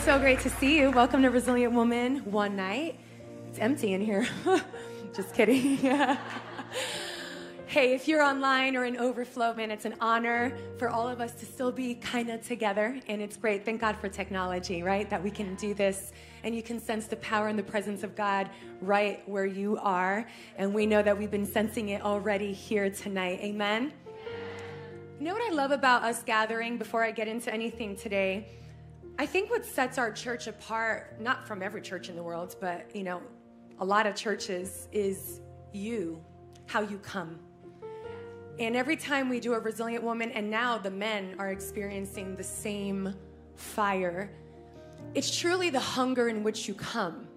It's so great to see you. Welcome to Resilient Woman One Night. It's empty in here. Just kidding. hey, if you're online or in overflow, man, it's an honor for all of us to still be kind of together. And it's great. Thank God for technology, right? That we can do this and you can sense the power and the presence of God right where you are. And we know that we've been sensing it already here tonight. Amen. You know what I love about us gathering before I get into anything today? I think what sets our church apart, not from every church in the world, but you know, a lot of churches is you, how you come. And every time we do a resilient woman, and now the men are experiencing the same fire, it's truly the hunger in which you come.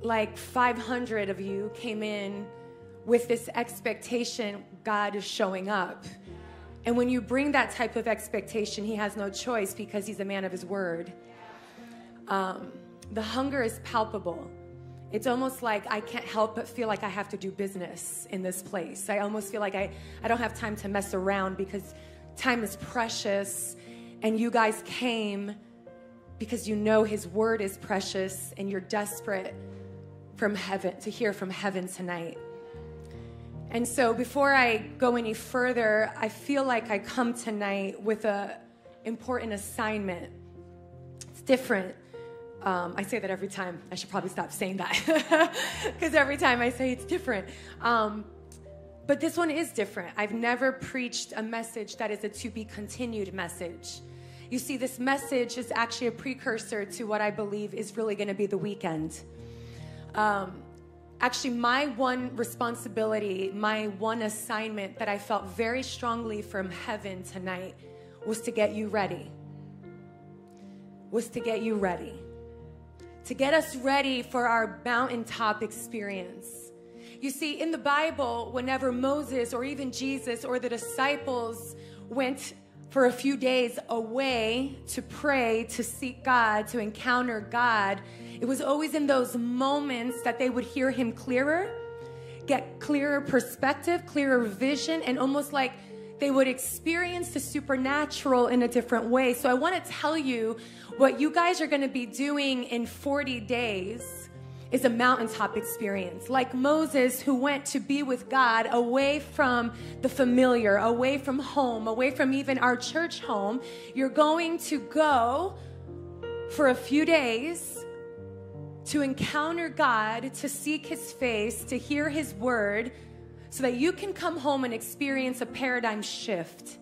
Like 500 of you came in with this expectation God is showing up. And when you bring that type of expectation, he has no choice because he's a man of his word. Um, the hunger is palpable. It's almost like I can't help but feel like I have to do business in this place. I almost feel like I, I don't have time to mess around because time is precious. And you guys came because you know his word is precious and you're desperate from heaven to hear from heaven tonight. And so before I go any further, I feel like I come tonight with a important assignment. It's different. Um, I say that every time. I should probably stop saying that because every time I say it's different. Um, but this one is different. I've never preached a message that is a to be continued message. You see, this message is actually a precursor to what I believe is really going to be the weekend. Um, actually my one responsibility, my one assignment that I felt very strongly from heaven tonight was to get you ready. Was to get you ready. To get us ready for our mountaintop experience. You see, in the Bible, whenever Moses or even Jesus or the disciples went for a few days away to pray, to seek God, to encounter God, it was always in those moments that they would hear Him clearer, get clearer perspective, clearer vision, and almost like they would experience the supernatural in a different way. So I want to tell you what you guys are going to be doing in 40 days is a mountaintop experience. Like Moses, who went to be with God away from the familiar, away from home, away from even our church home, you're going to go for a few days to encounter God, to seek His face, to hear His word, so that you can come home and experience a paradigm shift.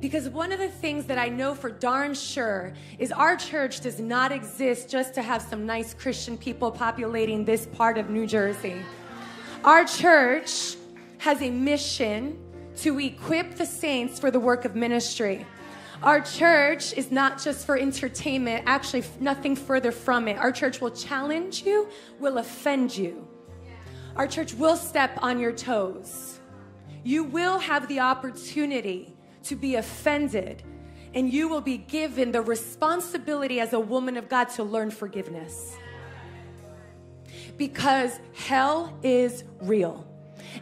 Because one of the things that I know for darn sure is our church does not exist just to have some nice Christian people populating this part of New Jersey. Our church has a mission to equip the saints for the work of ministry. Our church is not just for entertainment, actually, nothing further from it. Our church will challenge you, will offend you. Our church will step on your toes. You will have the opportunity to be offended, and you will be given the responsibility as a woman of God to learn forgiveness. Because hell is real.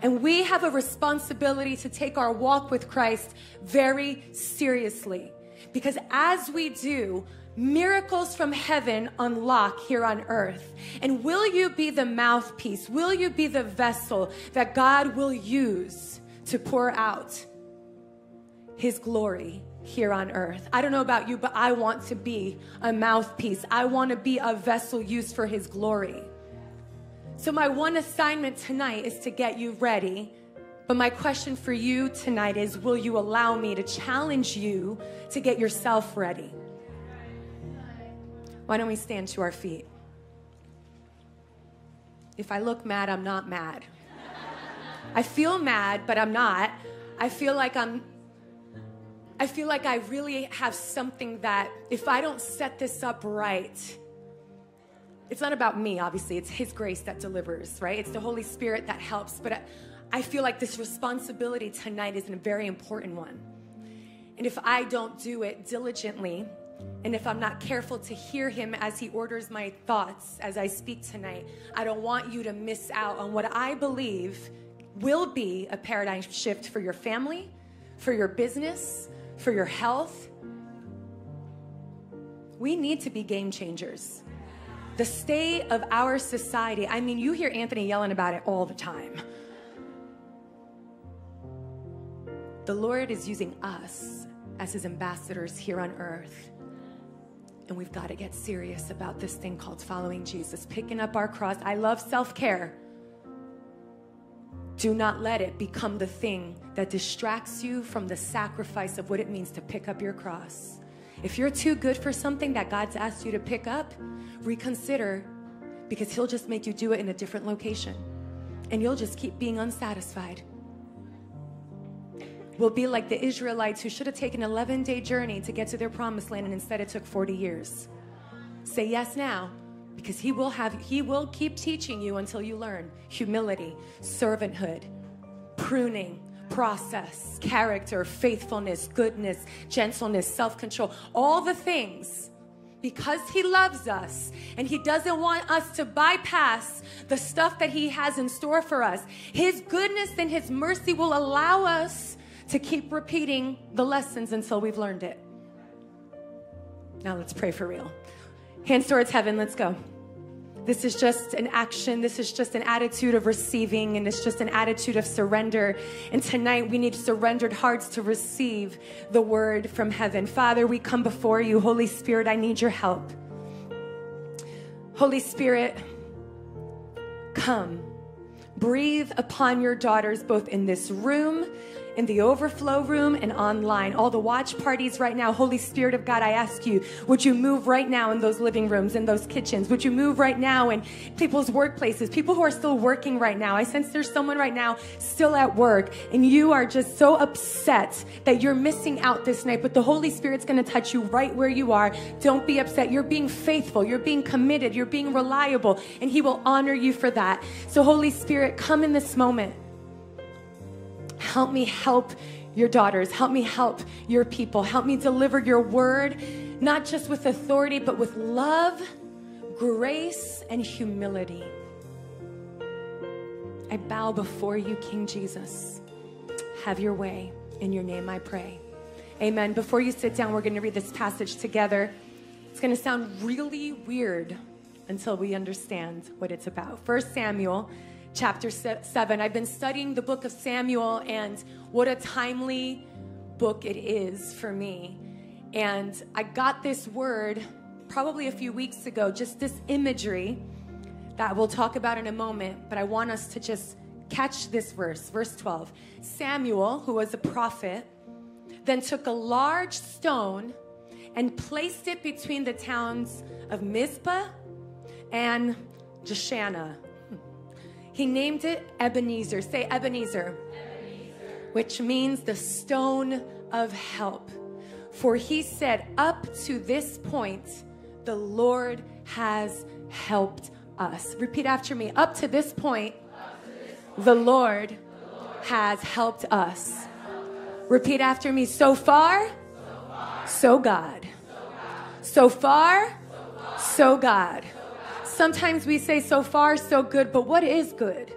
And we have a responsibility to take our walk with Christ very seriously. Because as we do, miracles from heaven unlock here on earth. And will you be the mouthpiece? Will you be the vessel that God will use to pour out his glory here on earth? I don't know about you, but I want to be a mouthpiece. I want to be a vessel used for his glory. So, my one assignment tonight is to get you ready. But my question for you tonight is Will you allow me to challenge you to get yourself ready? Why don't we stand to our feet? If I look mad, I'm not mad. I feel mad, but I'm not. I feel like I'm I feel like I really have something that if I don't set this up right, it's not about me, obviously. It's His grace that delivers, right? It's the Holy Spirit that helps. But I feel like this responsibility tonight is a very important one. And if I don't do it diligently, and if I'm not careful to hear Him as He orders my thoughts as I speak tonight, I don't want you to miss out on what I believe will be a paradigm shift for your family, for your business, for your health. We need to be game changers the state of our society. I mean, you hear Anthony yelling about it all the time. The Lord is using us as his ambassadors here on earth. And we've got to get serious about this thing called following Jesus, picking up our cross. I love self care. Do not let it become the thing that distracts you from the sacrifice of what it means to pick up your cross. If you're too good for something that God's asked you to pick up, reconsider because He'll just make you do it in a different location. And you'll just keep being unsatisfied. We'll be like the Israelites who should have taken an 11 day journey to get to their promised land and instead it took 40 years. Say yes now because he will have he will keep teaching you until you learn humility, servanthood, pruning, process, character, faithfulness, goodness, gentleness, self control, all the things. Because he loves us and he doesn't want us to bypass the stuff that he has in store for us, his goodness and his mercy will allow us to keep repeating the lessons until we've learned it. Now let's pray for real. Hands towards heaven, let's go. This is just an action. This is just an attitude of receiving, and it's just an attitude of surrender. And tonight we need surrendered hearts to receive the word from heaven. Father, we come before you. Holy Spirit, I need your help. Holy Spirit, come. Breathe upon your daughters both in this room in the overflow room and online, all the watch parties right now. Holy Spirit of God, I ask you, would you move right now in those living rooms, in those kitchens? Would you move right now in people's workplaces, people who are still working right now? I sense there's someone right now still at work and you are just so upset that you're missing out this night, but the Holy Spirit's going to touch you right where you are. Don't be upset. You're being faithful, you're being committed, you're being reliable, and He will honor you for that. So, Holy Spirit, come in this moment. Help me help your daughters. Help me help your people. Help me deliver your word, not just with authority, but with love, grace, and humility. I bow before you, King Jesus. Have your way. In your name I pray. Amen. Before you sit down, we're going to read this passage together. It's going to sound really weird until we understand what it's about. First Samuel chapter 7. I've been studying the book of Samuel, and what a timely book it is for me. And I got this word probably a few weeks ago, just this imagery that we'll talk about in a moment, but I want us to just catch this verse, verse 12. Samuel, who was a prophet, then took a large stone and placed it between the towns of Mizpah and Jeshanah. He named it Ebenezer. Say Ebenezer, Ebenezer, which means the stone of help. For he said, Up to this point, the Lord has helped us. Repeat after me. Up to this point, the, Lord has helped us. Repeat after me. So far, so, God. So far, so God. Sometimes we say, so far, so good, but what is good?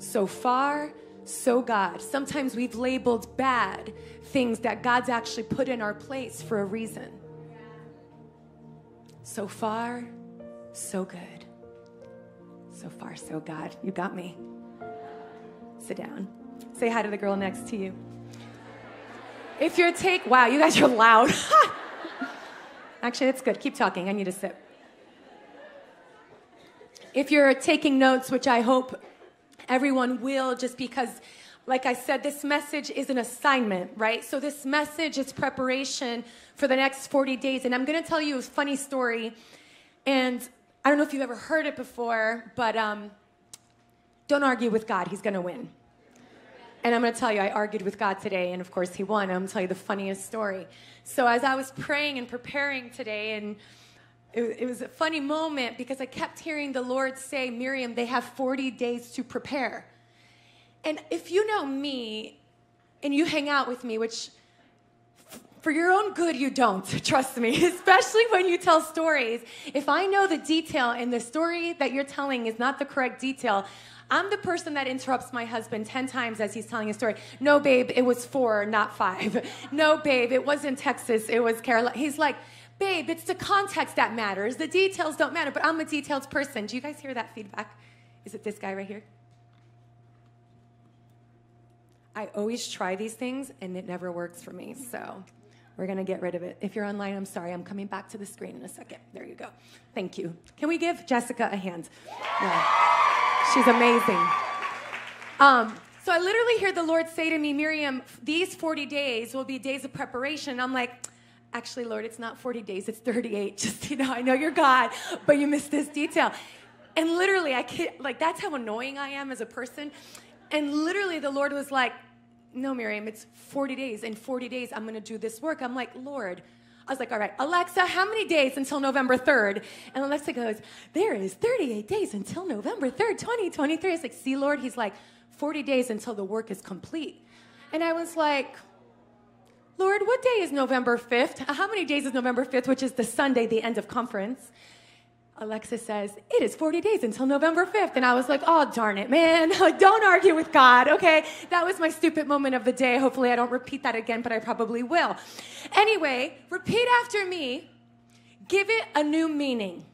So far, so God. Sometimes we've labeled bad things that God's actually put in our place for a reason. So far, so good. So far, so God. You got me. Sit down. Say hi to the girl next to you. If you're take, wow, you guys are loud. Actually, that's good. Keep talking. I need to sit. If you're taking notes, which I hope everyone will, just because, like I said, this message is an assignment, right? So this message is preparation for the next 40 days. And I'm going to tell you a funny story. And I don't know if you've ever heard it before, but um, don't argue with God, He's going to win. And I'm going to tell you, I argued with God today, and of course, He won. I'm going to tell you the funniest story. So, as I was praying and preparing today, and it, it, was a funny moment because I kept hearing the Lord say, Miriam, they have 40 days to prepare. And if you know me and you hang out with me, which for your own good, you don't, trust me, especially when you tell stories. If I know the detail and the story that you're telling is not the correct detail, I'm the person that interrupts my husband 10 times as he's telling a story. No, babe, it was four, not five. No, babe, it wasn't Texas, it was Carolina. He's like, babe, it's the context that matters. The details don't matter, but I'm a detailed person. Do you guys hear that feedback? Is it this guy right here? I always try these things and it never works for me. So we're going to get rid of it. If you're online, I'm sorry. I'm coming back to the screen in a second. There you go. Thank you. Can we give Jessica a hand? Yeah. She's amazing. Um, so I literally hear the Lord say to me, Miriam, these 40 days will be days of preparation. I'm like, actually, Lord, it's not 40 days, it's 38. Just, you know, I know you're God, but you missed this detail. And literally, I can't, like, that's how annoying I am as a person. And literally, the Lord was like, no, Miriam, it's 40 days. In 40 days, I'm going to do this work. I'm like, Lord, I was like, all right, Alexa, how many days until November 3rd? And Alexa goes, there is 38 days until November 3rd, 2023. I was like, see, Lord? He's like, 40 days until the work is complete. And I was like, Lord, what day is November 5th? Uh, how many days is November 5th, which is the Sunday, the end of conference? Alexa says, It is 40 days until November 5th. And I was like, Oh, darn it, man. don't argue with God, okay? That was my stupid moment of the day. Hopefully, I don't repeat that again, but I probably will. Anyway, repeat after me give it a new meaning.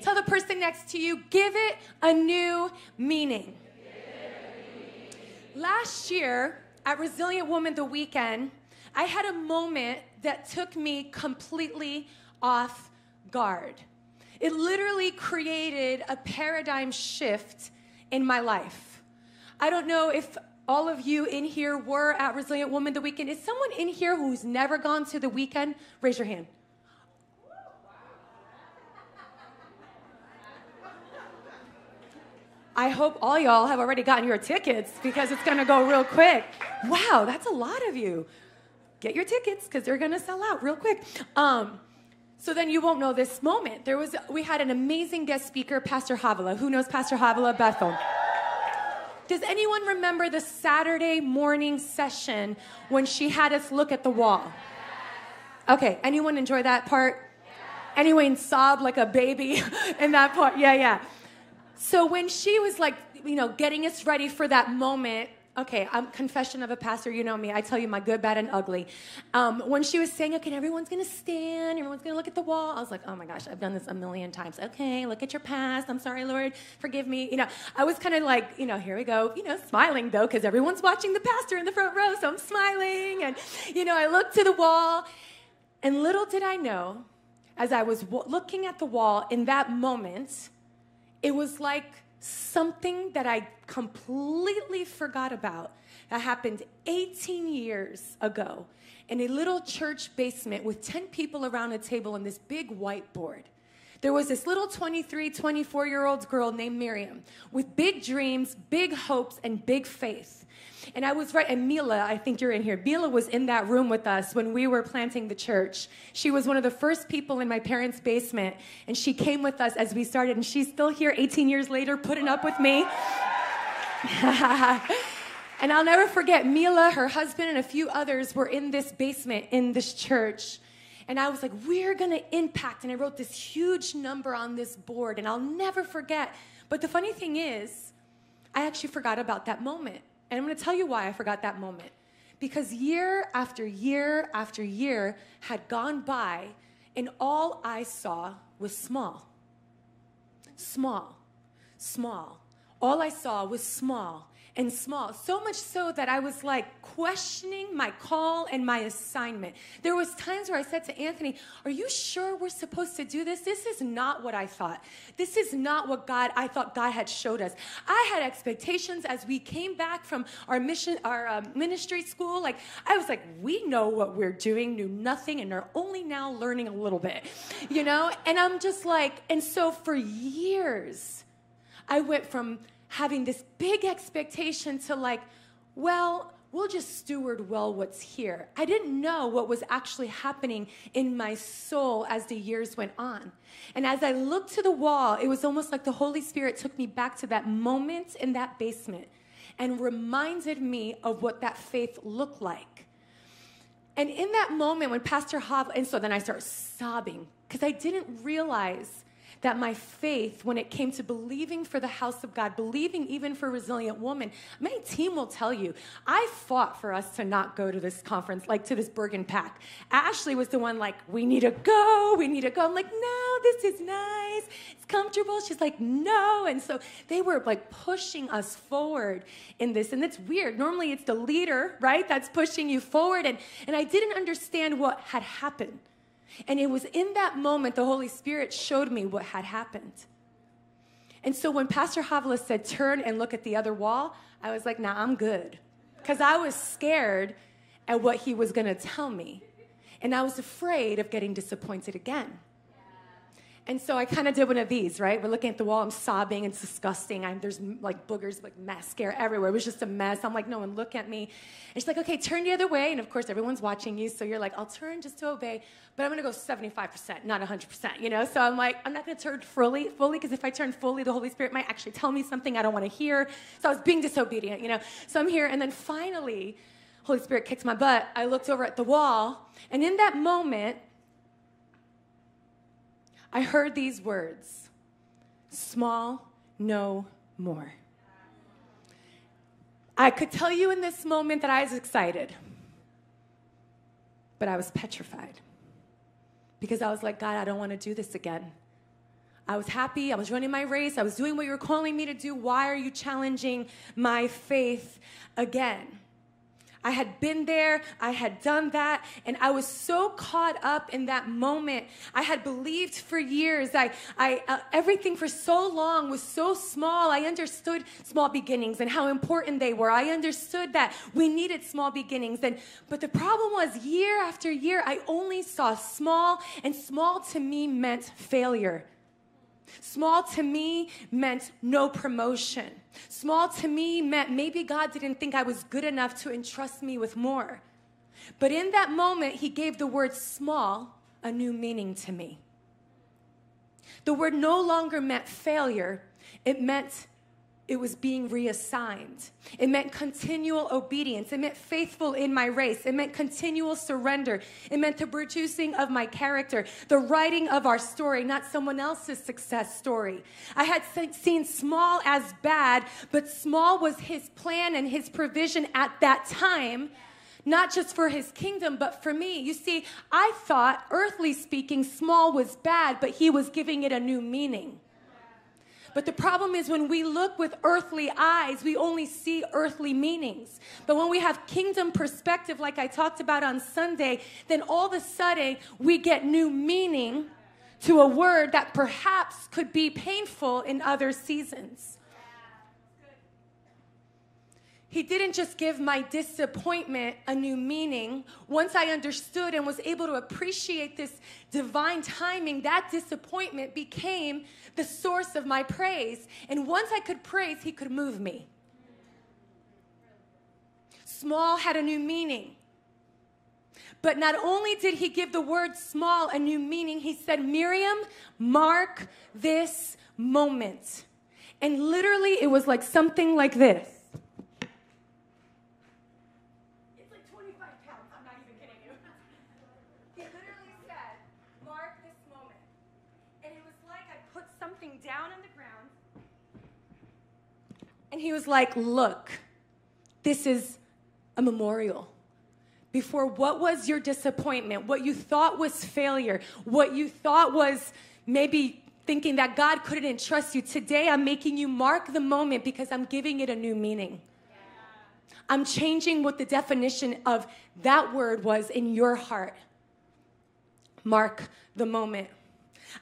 Tell the person next to you, give it a new meaning. Last year at Resilient Woman the weekend, I had a moment that took me completely off guard. It literally created a paradigm shift in my life. I don't know if all of you in here were at Resilient Woman the weekend. Is someone in here who's never gone to the weekend? Raise your hand. I hope all y'all have already gotten your tickets because it's gonna go real quick. Wow, that's a lot of you. Get your tickets because they're gonna sell out real quick. Um, so then you won't know this moment. There was we had an amazing guest speaker, Pastor Havilah. Who knows Pastor Havilah Bethel? Does anyone remember the Saturday morning session when she had us look at the wall? Okay, anyone enjoy that part? Anyone sob like a baby in that part? Yeah, yeah. So when she was like, you know, getting us ready for that moment, okay, I'm confession of a pastor. You know me. I tell you my good, bad, and ugly. Um, when she was saying, okay, everyone's gonna stand, everyone's gonna look at the wall. I was like, oh my gosh, I've done this a million times. Okay, look at your past. I'm sorry, Lord, forgive me. You know, I was kind of like, you know, here we go. You know, smiling though, because everyone's watching the pastor in the front row, so I'm smiling. And you know, I looked to the wall, and little did I know, as I was w- looking at the wall in that moment, it was like something that I completely forgot about that happened 18 years ago in a little church basement with 10 people around a table and this big whiteboard. There was this little 23, 24 year old girl named Miriam with big dreams, big hopes, and big faith. And I was right, and Mila, I think you're in here. Mila was in that room with us when we were planting the church. She was one of the first people in my parents' basement, and she came with us as we started, and she's still here 18 years later, putting up with me. and I'll never forget, Mila, her husband, and a few others were in this basement in this church. And I was like, we're gonna impact. And I wrote this huge number on this board, and I'll never forget. But the funny thing is, I actually forgot about that moment. And I'm going to tell you why I forgot that moment. Because year after year after year had gone by, and all I saw was small. Small. Small. All I saw was small and small. So much so that I was like questioning my call and my assignment. There was times where I said to Anthony, "Are you sure we're supposed to do this? This is not what I thought. This is not what God I thought God had showed us. I had expectations as we came back from our mission our um, ministry school. Like I was like, "We know what we're doing, knew nothing and are only now learning a little bit." You know? And I'm just like, and so for years I went from having this big expectation to, like, well, we'll just steward well what's here. I didn't know what was actually happening in my soul as the years went on. And as I looked to the wall, it was almost like the Holy Spirit took me back to that moment in that basement and reminded me of what that faith looked like. And in that moment when Pastor Hav, and so then I start sobbing because I didn't realize that my faith, when it came to believing for the house of God, believing even for Resilient Woman, my team will tell you, I fought for us to not go to this conference, like to this Bergen PAC. Ashley was the one like, we need to go, we need to go. I'm like, no, this is nice, it's comfortable. She's like, no. And so they were like pushing us forward in this. And it's weird. Normally it's the leader, right, that's pushing you forward. And, and I didn't understand what had happened. And it was in that moment the Holy Spirit showed me what had happened. And so when Pastor Havilah said, turn and look at the other wall, I was like, nah, I'm good. Because I was scared at what he was going to tell me. And I was afraid of getting disappointed again. And so I kind of did one of these, right? We're looking at the wall, I'm sobbing, it's disgusting. I'm, there's like boogers, like mascara everywhere. It was just a mess. I'm like, no one look at me. And she's like, okay, turn the other way. And of course, everyone's watching you. So you're like, I'll turn just to obey, but I'm gonna go 75%, not 100%, you know? So I'm like, I'm not gonna turn fully, fully, because if I turn fully, the Holy Spirit might actually tell me something I don't wanna hear. So I was being disobedient, you know? So I'm here, and then finally, Holy Spirit kicks my butt. I looked over at the wall, and in that moment, I heard these words small, no more. I could tell you in this moment that I was excited, but I was petrified because I was like, God, I don't want to do this again. I was happy. I was running my race. I was doing what you were calling me to do. Why are you challenging my faith again? I had been there, I had done that, and I was so caught up in that moment. I had believed for years. I, I, uh, everything for so long was so small. I understood small beginnings and how important they were. I understood that we needed small beginnings. And, but the problem was, year after year, I only saw small, and small to me meant failure. Small to me meant no promotion. Small to me meant maybe God didn't think I was good enough to entrust me with more. But in that moment, He gave the word small a new meaning to me. The word no longer meant failure, it meant it was being reassigned. It meant continual obedience. It meant faithful in my race. It meant continual surrender. It meant the producing of my character, the writing of our story, not someone else's success story. I had seen small as bad, but small was his plan and his provision at that time not just for his kingdom, but for me. You see, I thought, earthly speaking, small was bad, but he was giving it a new meaning. But the problem is when we look with earthly eyes, we only see earthly meanings. But when we have kingdom perspective, like I talked about on Sunday, then all of a sudden we get new meaning to a word that perhaps could be painful in other seasons. He didn't just give my disappointment a new meaning. Once I understood and was able to appreciate this divine timing, that disappointment became the source of my praise. And once I could praise, He could move me. Small had a new meaning. But not only did he give the word small a new meaning, he said, Miriam, mark this moment. And literally, it was like something like this. And he was like, Look, this is a memorial. Before what was your disappointment, what you thought was failure, what you thought was maybe thinking that God couldn't entrust you, today I'm making you mark the moment because I'm giving it a new meaning. I'm changing what the definition of that word was in your heart. Mark the moment.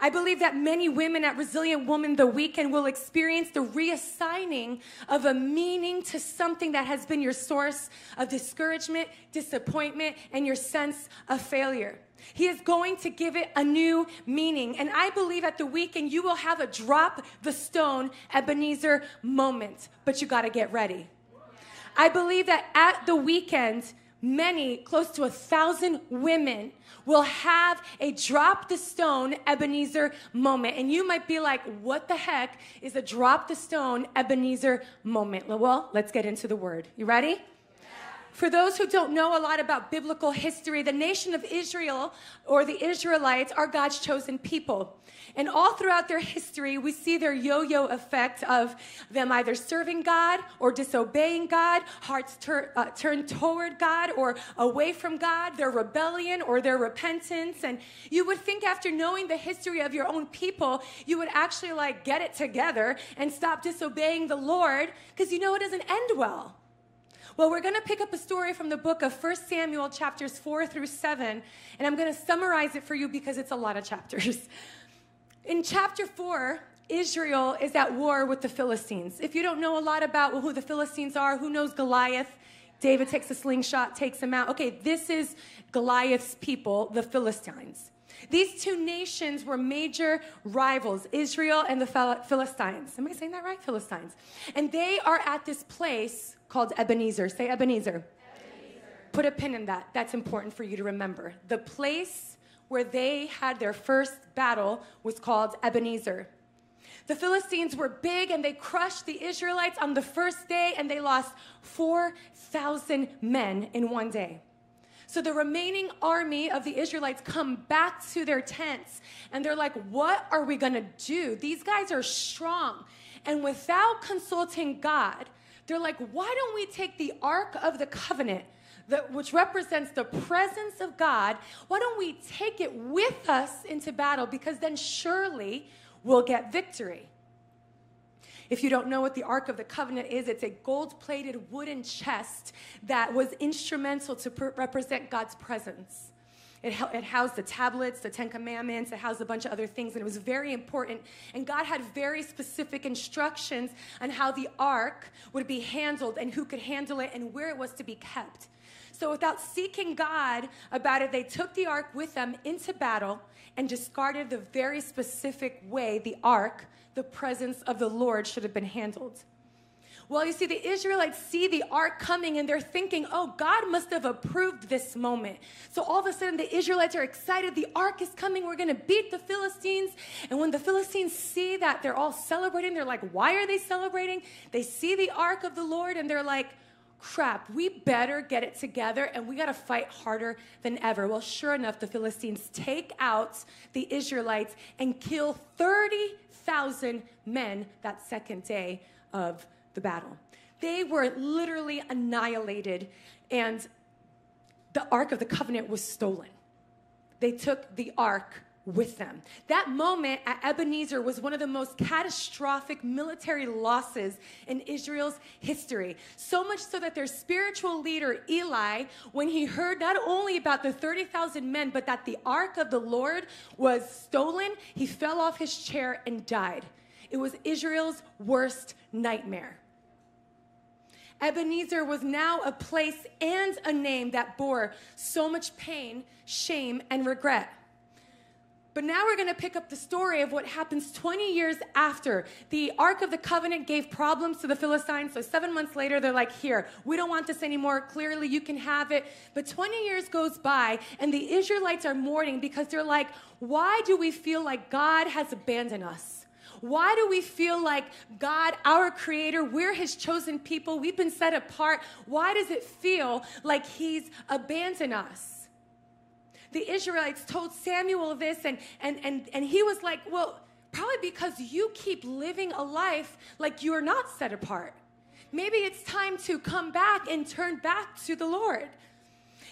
I believe that many women at Resilient Woman the weekend will experience the reassigning of a meaning to something that has been your source of discouragement, disappointment, and your sense of failure. He is going to give it a new meaning. And I believe at the weekend you will have a drop the stone Ebenezer moment, but you got to get ready. I believe that at the weekend, many, close to a thousand women, will have a drop the stone Ebenezer moment. And you might be like, what the heck is a drop the stone Ebenezer moment? Well, let's get into the word. You ready? For those who don't know a lot about biblical history, the nation of Israel or the Israelites are God's chosen people. And all throughout their history, we see their yo yo effect of them either serving God or disobeying God, hearts tur- uh, turned toward God or away from God, their rebellion or their repentance. And you would think, after knowing the history of your own people, you would actually like get it together and stop disobeying the Lord because you know it doesn't end well. Well, we're going to pick up a story from the book of 1 Samuel, chapters 4 through 7, and I'm going to summarize it for you because it's a lot of chapters. In chapter 4, Israel is at war with the Philistines. If you don't know a lot about who the Philistines are, who knows Goliath? David takes a slingshot, takes him out. Okay, this is Goliath's people, the Philistines. These two nations were major rivals, Israel and the Philistines. Am I saying that right? Philistines. And they are at this place called Ebenezer. Say Ebenezer. Ebenezer. Put a pin in that. That's important for you to remember. The place where they had their first battle was called Ebenezer. The Philistines were big and they crushed the Israelites on the first day and they lost 4,000 men in one day. So the remaining army of the Israelites come back to their tents and they're like, What are we gonna do? These guys are strong. And without consulting God, they're like, Why don't we take the Ark of the Covenant? That, which represents the presence of God, why don't we take it with us into battle? Because then surely we'll get victory. If you don't know what the Ark of the Covenant is, it's a gold plated wooden chest that was instrumental to represent God's presence. It, it, housed the tablets, the Ten Commandments, it housed a bunch of other things, and it was very important. And God had very specific instructions on how the ark would be handled and who could handle it and where it was to be kept. So, without seeking God about it, they took the ark with them into battle and discarded the very specific way the ark the presence of the Lord should have been handled. Well, you see, the Israelites see the ark coming and they're thinking, oh, God must have approved this moment. So all of a sudden, the Israelites are excited. The ark is coming. We're going to beat the Philistines. And when the Philistines see that they're all celebrating, they're like, why are they celebrating? They see the ark of the Lord and they're like, crap, we better get it together and we got to fight harder than ever. Well, sure enough, the Philistines take out the Israelites and kill 30 thousand men that second day of the battle. They were literally annihilated, and the Ark of the Covenant was stolen. They took the Ark with them. That moment at Ebenezer was one of the most catastrophic military losses in Israel's history. So much so that their spiritual leader, Eli, when he heard not only about the 30,000 men, but that the ark of the Lord was stolen, he fell off his chair and died. It was Israel's worst nightmare. Ebenezer was now a place and a name that bore so much pain, shame, and regret. But now we're going to pick up the story of what happens 20 years after. The Ark of the Covenant gave problems to the Philistines. So, seven months later, they're like, Here, we don't want this anymore. Clearly, you can have it. But 20 years goes by, and the Israelites are mourning because they're like, Why do we feel like God has abandoned us? Why do we feel like God, our creator, we're his chosen people, we've been set apart? Why does it feel like he's abandoned us? The Israelites told Samuel this, and, and, and, and he was like, Well, probably because you keep living a life like you are not set apart. Maybe it's time to come back and turn back to the Lord.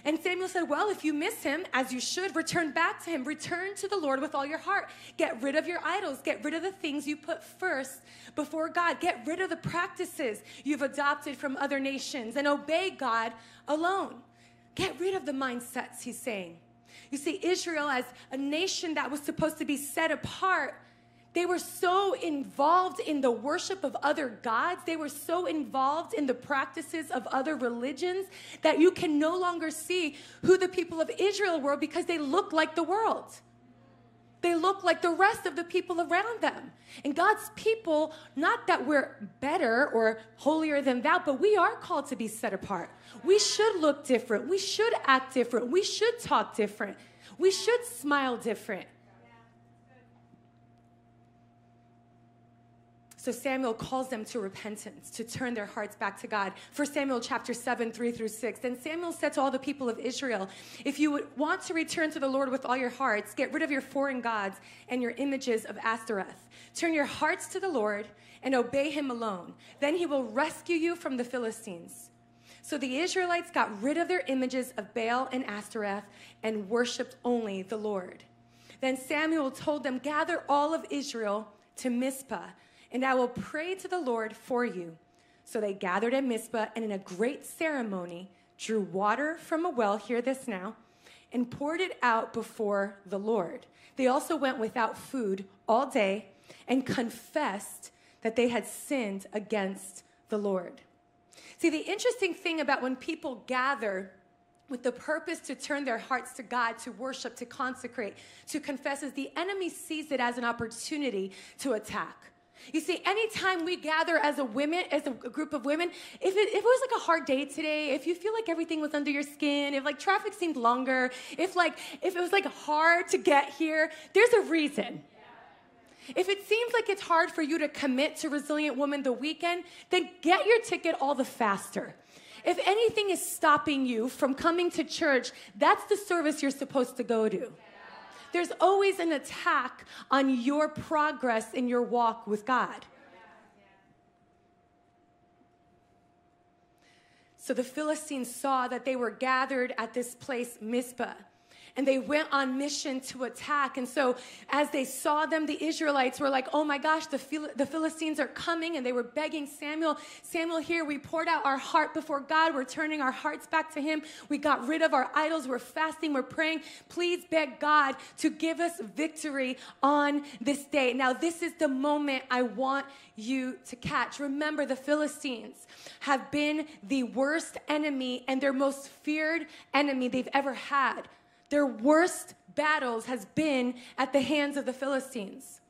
And Samuel said, Well, if you miss him, as you should, return back to him. Return to the Lord with all your heart. Get rid of your idols. Get rid of the things you put first before God. Get rid of the practices you've adopted from other nations and obey God alone. Get rid of the mindsets, he's saying. You see, Israel, as a nation that was supposed to be set apart, they were so involved in the worship of other gods. They were so involved in the practices of other religions that you can no longer see who the people of Israel were because they look like the world. They look like the rest of the people around them. And God's people, not that we're better or holier than thou, but we are called to be set apart. We should look different. We should act different. We should talk different. We should smile different. So Samuel calls them to repentance, to turn their hearts back to God. 1 Samuel chapter 7, 3 through 6. Then Samuel said to all the people of Israel, If you would want to return to the Lord with all your hearts, get rid of your foreign gods and your images of Ashtoreth. Turn your hearts to the Lord and obey him alone. Then he will rescue you from the Philistines. So the Israelites got rid of their images of Baal and Ashtoreth and worshiped only the Lord. Then Samuel told them, Gather all of Israel to Mizpah and I will pray to the Lord for you. So they gathered at Mizpah and in a great ceremony drew water from a well, hear this now, and poured it out before the Lord. They also went without food all day and confessed that they had sinned against the Lord. See, the interesting thing about when people gather with the purpose to turn their hearts to God, to worship, to consecrate, to confess, is the enemy sees it as an opportunity to attack. You see, anytime we gather as a women, as a group of women, if it, if it was like a hard day today, if you feel like everything was under your skin, if like traffic seemed longer, if like if it was like hard to get here, there's a reason. If it seems like it's hard for you to commit to Resilient Woman the weekend, then get your ticket all the faster. If anything is stopping you from coming to church, that's the service you're supposed to go to. There's always an attack on your progress in your walk with God. So the Philistines saw that they were gathered at this place, Mizpah and they went on mission to attack. And so, as they saw them, the Israelites were like, Oh my gosh, the, Phil- the Philistines are coming. And they were begging Samuel, Samuel, here, we poured out our heart before God. We're turning our hearts back to Him. We got rid of our idols. We're fasting. We're praying. Please beg God to give us victory on this day. Now, this is the moment I want you to catch. Remember, the Philistines have been the worst enemy and their most feared enemy they've ever had their worst battles has been at the hands of the Philistines.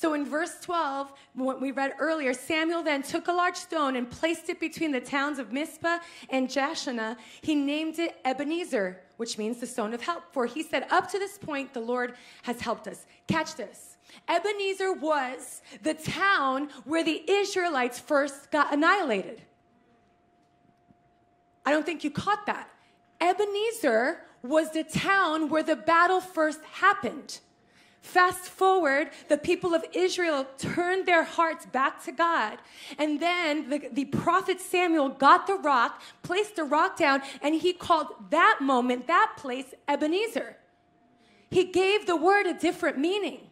So in verse 12, what we read earlier, Samuel then took a large stone and placed it between the towns of Mizpah and Jeshanah. He named it Ebenezer, which means the stone of help. For he said, Up to this point, the Lord has helped us. Catch this. Ebenezer was the town where the Israelites first got annihilated. I don't think you caught that. Ebenezer was the town where the battle first happened. Fast forward, the people of Israel turned their hearts back to God. And then the, the, prophet Samuel got the rock, placed the rock down, and he called that moment, that place, Ebenezer. He gave the word a different meaning.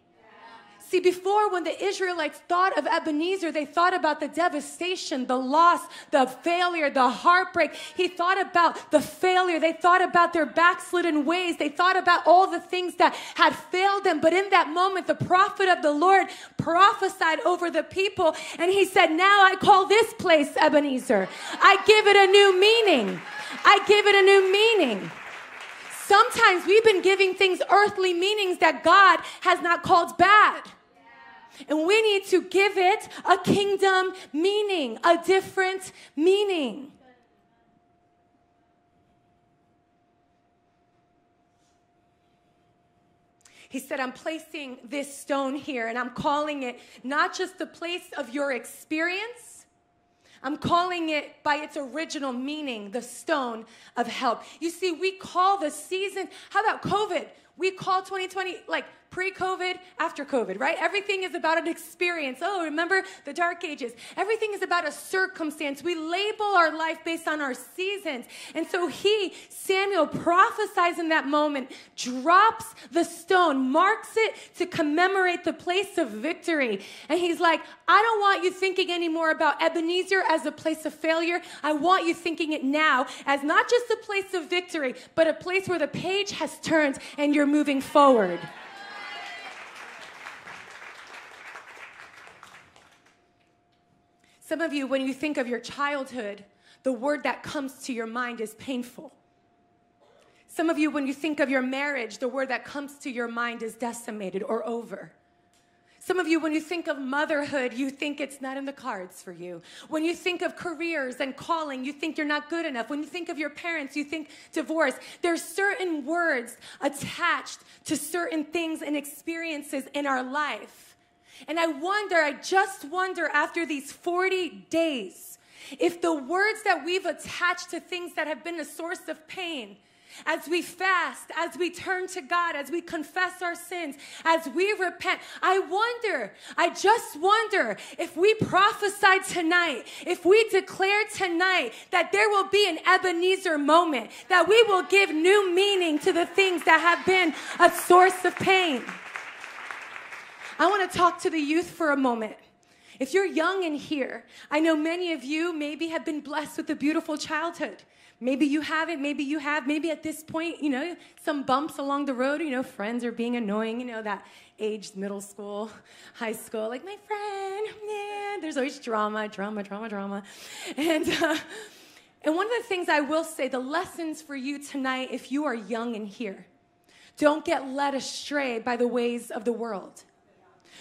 See, before when the Israelites thought of Ebenezer, they thought about the devastation, the loss, the failure, the heartbreak. He thought about the failure. They thought about their backslidden ways. They thought about all the things that had failed them. But in that moment, the prophet of the Lord prophesied over the people and he said, Now I call this place Ebenezer. I give it a new meaning. I give it a new meaning. Sometimes we've been giving things earthly meanings that God has not called bad. And we need to give it a kingdom meaning, a different meaning. He said, I'm placing this stone here and I'm calling it not just the place of your experience, I'm calling it by its original meaning, the stone of help. You see, we call the season, how about COVID? We call 2020 like pre COVID, after COVID, right? Everything is about an experience. Oh, remember the dark ages? Everything is about a circumstance. We label our life based on our seasons. And so he, Samuel, prophesies in that moment, drops the stone, marks it to commemorate the place of victory. And he's like, I don't want you thinking anymore about Ebenezer as a place of failure. I want you thinking it now as not just a place of victory, but a place where the page has turned and you're moving forward. Some of you, when you think of your childhood, the word that comes to your mind is painful. Some of you, when you think of your marriage, the word that comes to your mind is decimated or over. Some of you, when you think of motherhood, you think it's not in the cards for you. When you think of careers and calling, you think you're not good enough. When you think of your parents, you think divorce. There's certain words attached to certain things and experiences in our life and I wonder, I just wonder after these 40 days, if the words that we've attached to things that have been a source of pain, as we fast, as we turn to God, as we confess our sins, as we repent. I wonder, I just wonder if we prophesy tonight, if we declare tonight that there will be an Ebenezer moment, that we will give new meaning to the things that have been a source of pain. I want to talk to the youth for a moment. If you're young in here, I know many of you maybe have been blessed with a beautiful childhood. Maybe you haven't, maybe you have, maybe at this point, you know, some bumps along the road, you know, friends are being annoying, you know, that aged middle school, high school, like my friend, man, there's always drama, drama, drama, drama. And, uh, and one of the things I will say, the lessons for you tonight, if you are young in here, don't get led astray by the ways of the world.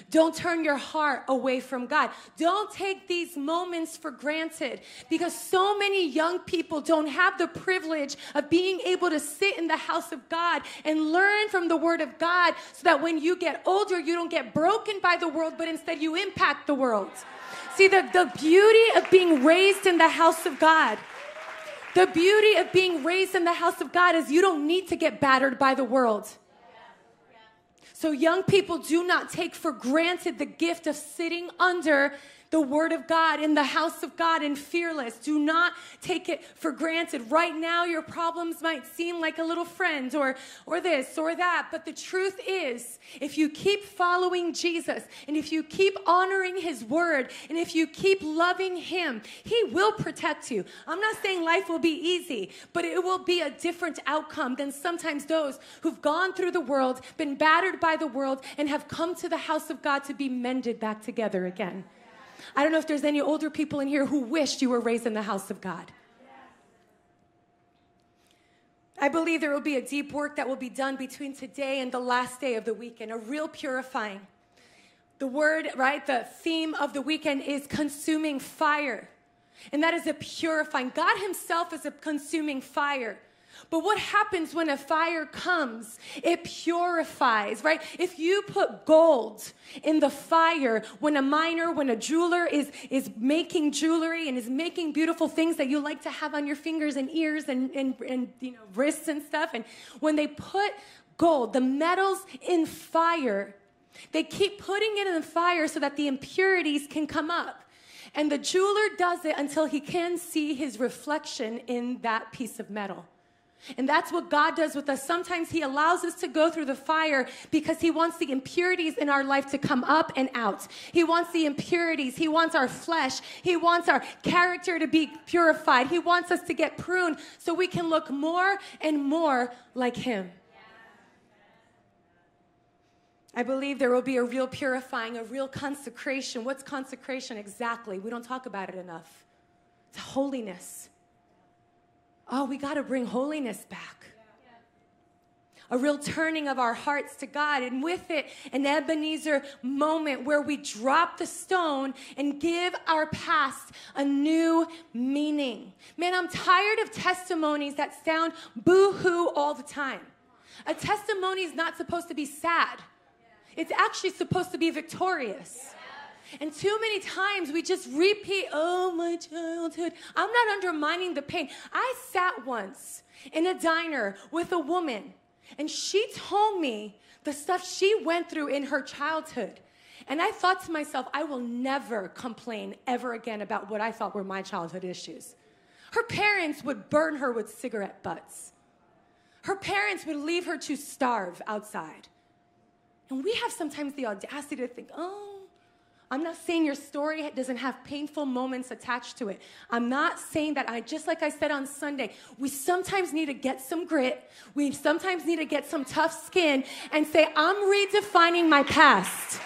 Don't turn your heart away from God. Don't take these moments for granted because so many young people don't have the privilege of being able to sit in the house of God and learn from the Word of God so that when you get older, you don't get broken by the world, but instead you impact the world. See, the, the beauty of being raised in the house of God. The beauty of being raised in the house of God is you don't need to get battered by the world. So, young people, do not take for granted the gift of sitting under the word of God in the house of God and fearless. Do not take it for granted. Right now, your problems might seem like a little friend or, or this or that, but the truth is, if you keep following Jesus and if you keep honoring his word and if you keep loving him, he will protect you. I'm not saying life will be easy, but it will be a different outcome than sometimes those who've gone through the world, been battered by the world, and have come to the house of God to be mended back together again. I don't know if there's any older people in here who wished you were raised in the house of God. I believe there will be a deep work that will be done between today and the last day of the weekend, a real purifying. The word, right, the theme of the weekend is consuming fire. And that is a purifying. God Himself is a consuming fire. But what happens when a fire comes? It purifies, right? If you put gold in the fire, when a miner, when a jeweler is, is making jewelry and is making beautiful things that you like to have on your fingers and ears and, and, and you know, wrists and stuff, and when they put gold, the metals in fire, they keep putting it in the fire so that the impurities can come up. And the jeweler does it until he can see his reflection in that piece of metal. And that's what God does with us. Sometimes He allows us to go through the fire because He wants the impurities in our life to come up and out. He wants the impurities. He wants our flesh. He wants our character to be purified. He wants us to get pruned so we can look more and more like Him. I believe there will be a real purifying, a real consecration. What's consecration exactly? We don't talk about it enough. It's holiness. Oh, we got to bring holiness back. A real turning of our hearts to God, and with it, an Ebenezer moment where we drop the stone and give our past a new meaning. Man, I'm tired of testimonies that sound boo hoo all the time. A testimony is not supposed to be sad, it's actually supposed to be victorious. And too many times we just repeat, oh, my childhood. I'm not undermining the pain. I sat once in a diner with a woman And she told me the stuff she went through in her childhood. And I thought to myself, I will never complain ever again about what I thought were my childhood issues. Her parents would burn her with cigarette butts. Her parents would leave her to starve outside. And we have sometimes the audacity to think, oh, I'm not saying your story doesn't have painful moments attached to it. I'm not saying that I, just like I said on Sunday, we sometimes need to get some grit. We sometimes need to get some tough skin and say, I'm redefining my past.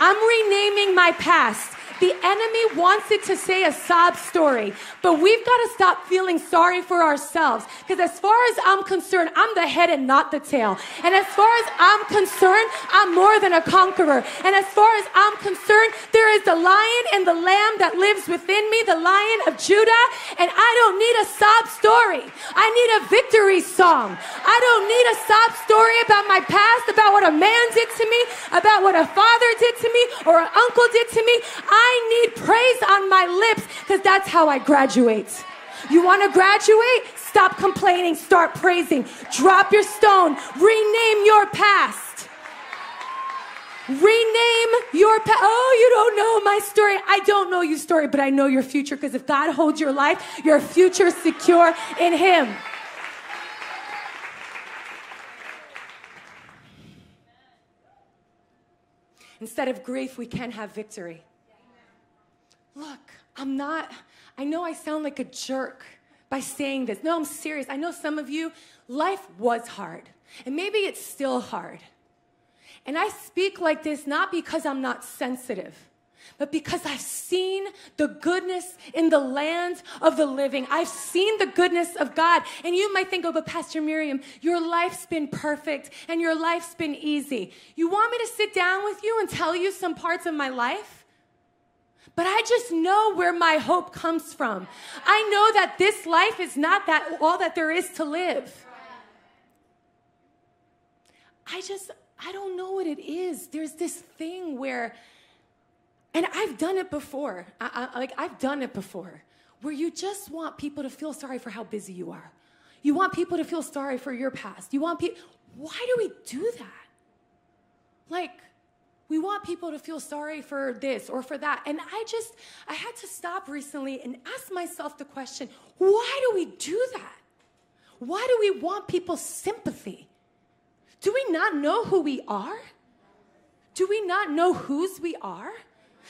I'm renaming my past. The enemy wants it to say a sob story, but we've got to stop feeling sorry for ourselves. Because as far as I'm concerned, I'm the head and not the tail. And as far as I'm concerned, I'm more than a conqueror. And as far as I'm concerned, there is the lion and the lamb that lives within me, the lion of Judah. And I don't need a sob story. I need a victory song. I don't need a sob story about my past, about what a man did to me, about what a father did to me, or an uncle did to me. I I need praise on my lips because that's how I graduate. You want to graduate? Stop complaining, start praising. Drop your stone, rename your past. Rename your past. Oh, you don't know my story. I don't know your story, but I know your future because if God holds your life, your future is secure in Him. Instead of grief, we can have victory. Look, I'm not, I know I sound like a jerk by saying this. No, I'm serious. I know some of you, life was hard, and maybe it's still hard. And I speak like this not because I'm not sensitive, but because I've seen the goodness in the land of the living. I've seen the goodness of God. And you might think, oh, but Pastor Miriam, your life's been perfect and your life's been easy. You want me to sit down with you and tell you some parts of my life? But I just know where my hope comes from. I know that this life is not that all that there is to live. I just I don't know what it is. There's this thing where and I've done it before. I, I, like I've done it before where you just want people to feel sorry for how busy you are. You want people to feel sorry for your past. You want people why do we do that? Like we want people to feel sorry for this or for that. And I just, I had to stop recently and ask myself the question why do we do that? Why do we want people's sympathy? Do we not know who we are? Do we not know whose we are?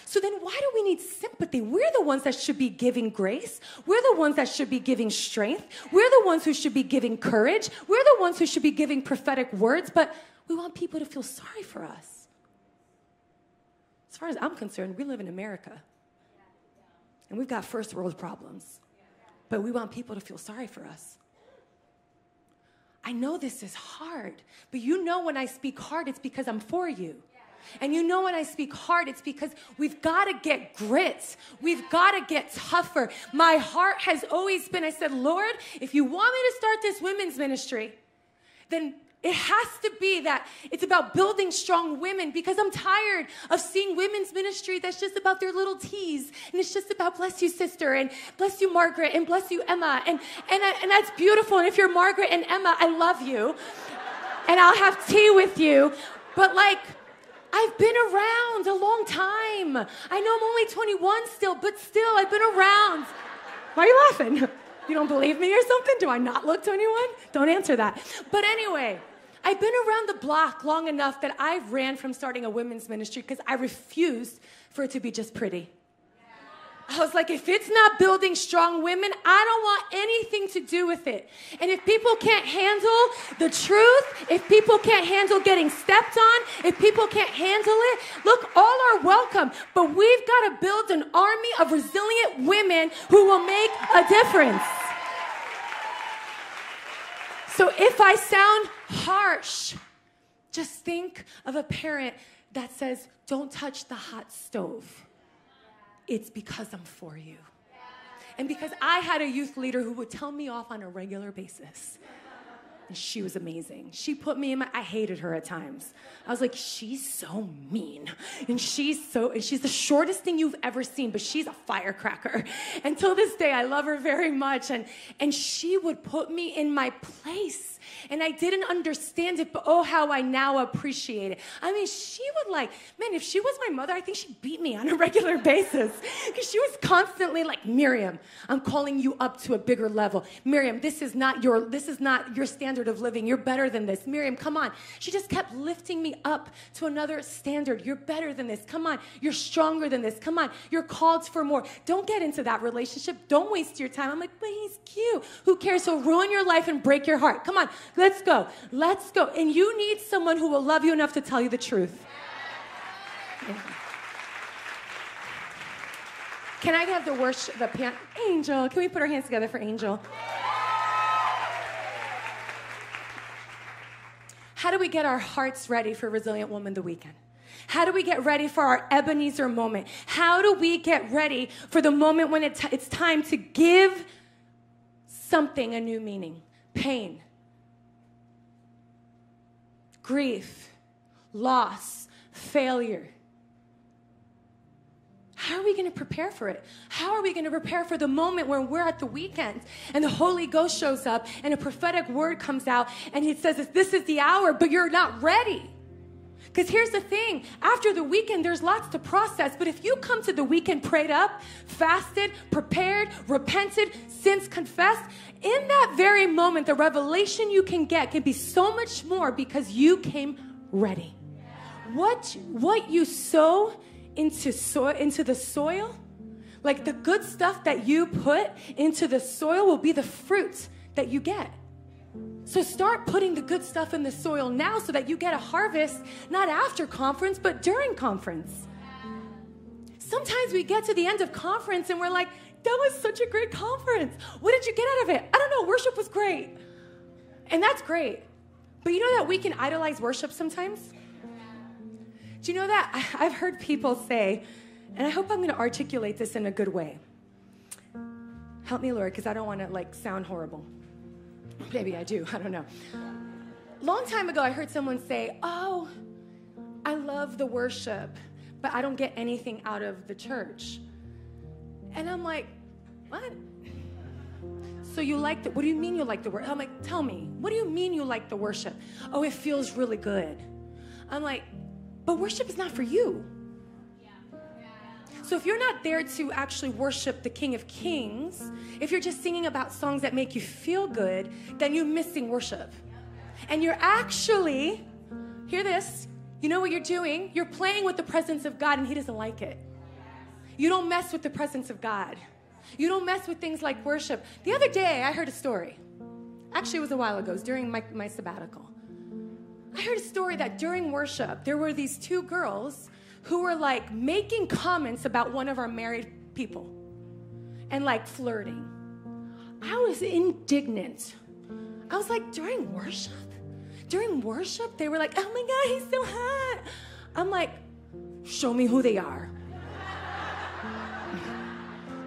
So then, why do we need sympathy? We're the ones that should be giving grace. We're the ones that should be giving strength. We're the ones who should be giving courage. We're the ones who should be giving prophetic words, but we want people to feel sorry for us. As far as I'm concerned, we live in America. And we've got first world problems. But we want people to feel sorry for us. I know this is hard, but you know when I speak hard, it's because I'm for you. And you know when I speak hard, it's because we've got to get grit. We've got to get tougher. My heart has always been I said, Lord, if you want me to start this women's ministry, then it has to be that it's about building strong women because I'm tired of seeing women's ministry that's just about their little teas and it's just about bless you sister and bless you Margaret and bless you Emma and and uh, and that's beautiful and if you're Margaret and Emma I love you and I'll have tea with you but like I've been around a long time. I know I'm only 21 still, but still I've been around. Why are you laughing? You don't believe me or something? Do I not look 21? Don't answer that. But anyway, I've been around the block long enough that I ran from starting a women's ministry because I refused for it to be just pretty. I was like, if it's not building strong women, I don't want anything to do with it. And if people can't handle the truth, if people can't handle getting stepped on, if people can't handle it, look, all are welcome. But we've got to build an army of resilient women who will make a difference. So if I sound harsh, just think of a parent that says, Don't touch the hot stove. It's because I'm for you. And because I had a youth leader who would tell me off on a regular basis. And she was amazing. She put me in my, I hated her at times. I was like, she's so mean. And she's so, and she's the shortest thing you've ever seen, but she's a firecracker. Until this day, I love her very much. And, and she would put me in my place and I didn't understand it, but oh, how I now appreciate it. I mean, she would like, man, if she was my mother, I think she'd beat me on a regular basis because she was constantly like, Miriam, I'm calling you up to a bigger level. Miriam, this is not your, this is not your standard of living. You're better than this. Miriam, come on. She just kept lifting me up to another standard. You're better than this. Come on. You're stronger than this. Come on. You're called for more. Don't get into that relationship. Don't waste your time. I'm like, but he's cute. Who cares? He'll ruin your life and break your heart. Come on. Let's go. Let's go. And you need someone who will love you enough to tell you the truth. Yeah. Can I have the worship, the? Angel, can we put our hands together for Angel? How do we get our hearts ready for Resilient Woman the weekend? How do we get ready for our Ebenezer moment? How do we get ready for the moment when it's time to give something a new meaning? Pain, grief, loss, failure. How are we going to prepare for it? How are we going to prepare for the moment when we're at the weekend and the Holy Ghost shows up and a prophetic word comes out and he says, This is the hour, but you're not ready? Because here's the thing after the weekend, there's lots to process. But if you come to the weekend prayed up, fasted, prepared, repented, sins confessed, in that very moment, the revelation you can get can be so much more because you came ready. What, what you sow into, so, into the soil, like the good stuff that you put into the soil, will be the fruit that you get. So start putting the good stuff in the soil now so that you get a harvest, not after conference, but during conference. Sometimes we get to the end of conference and we're like, that was such a great conference. What did you get out of it? I don't know. Worship was great. And that's great. But you know that we can idolize worship sometimes? Do you know that? I've heard people say, and I hope I'm going to articulate this in a good way. Help me, Lord, because I don't want to like sound horrible. Maybe I do. I don't know. Long time ago, I heard someone say, "Oh, I love the worship, but I don't get anything out of the church." And I'm like, what? So you like the, what do you mean you like the worship? I'm like, tell me, what do you mean you like the worship? Oh, it feels really good. I'm like, but worship is not for you. So if you're not there to actually worship the King of Kings, if you're just singing about songs that make you feel good, then you're missing worship. And you're actually, hear this, you know what you're doing? You're playing with the presence of God and He doesn't like it. You don't mess with the presence of God. You don't mess with things like worship. The other day, I heard a story. Actually, it was a while ago. It was during my, my sabbatical. I heard a story that during worship, there were these two girls who were like making comments about one of our married people and like flirting. I was indignant. I was like, during worship? During worship, they were like, oh my God, he's so hot. I'm like, show me who they are.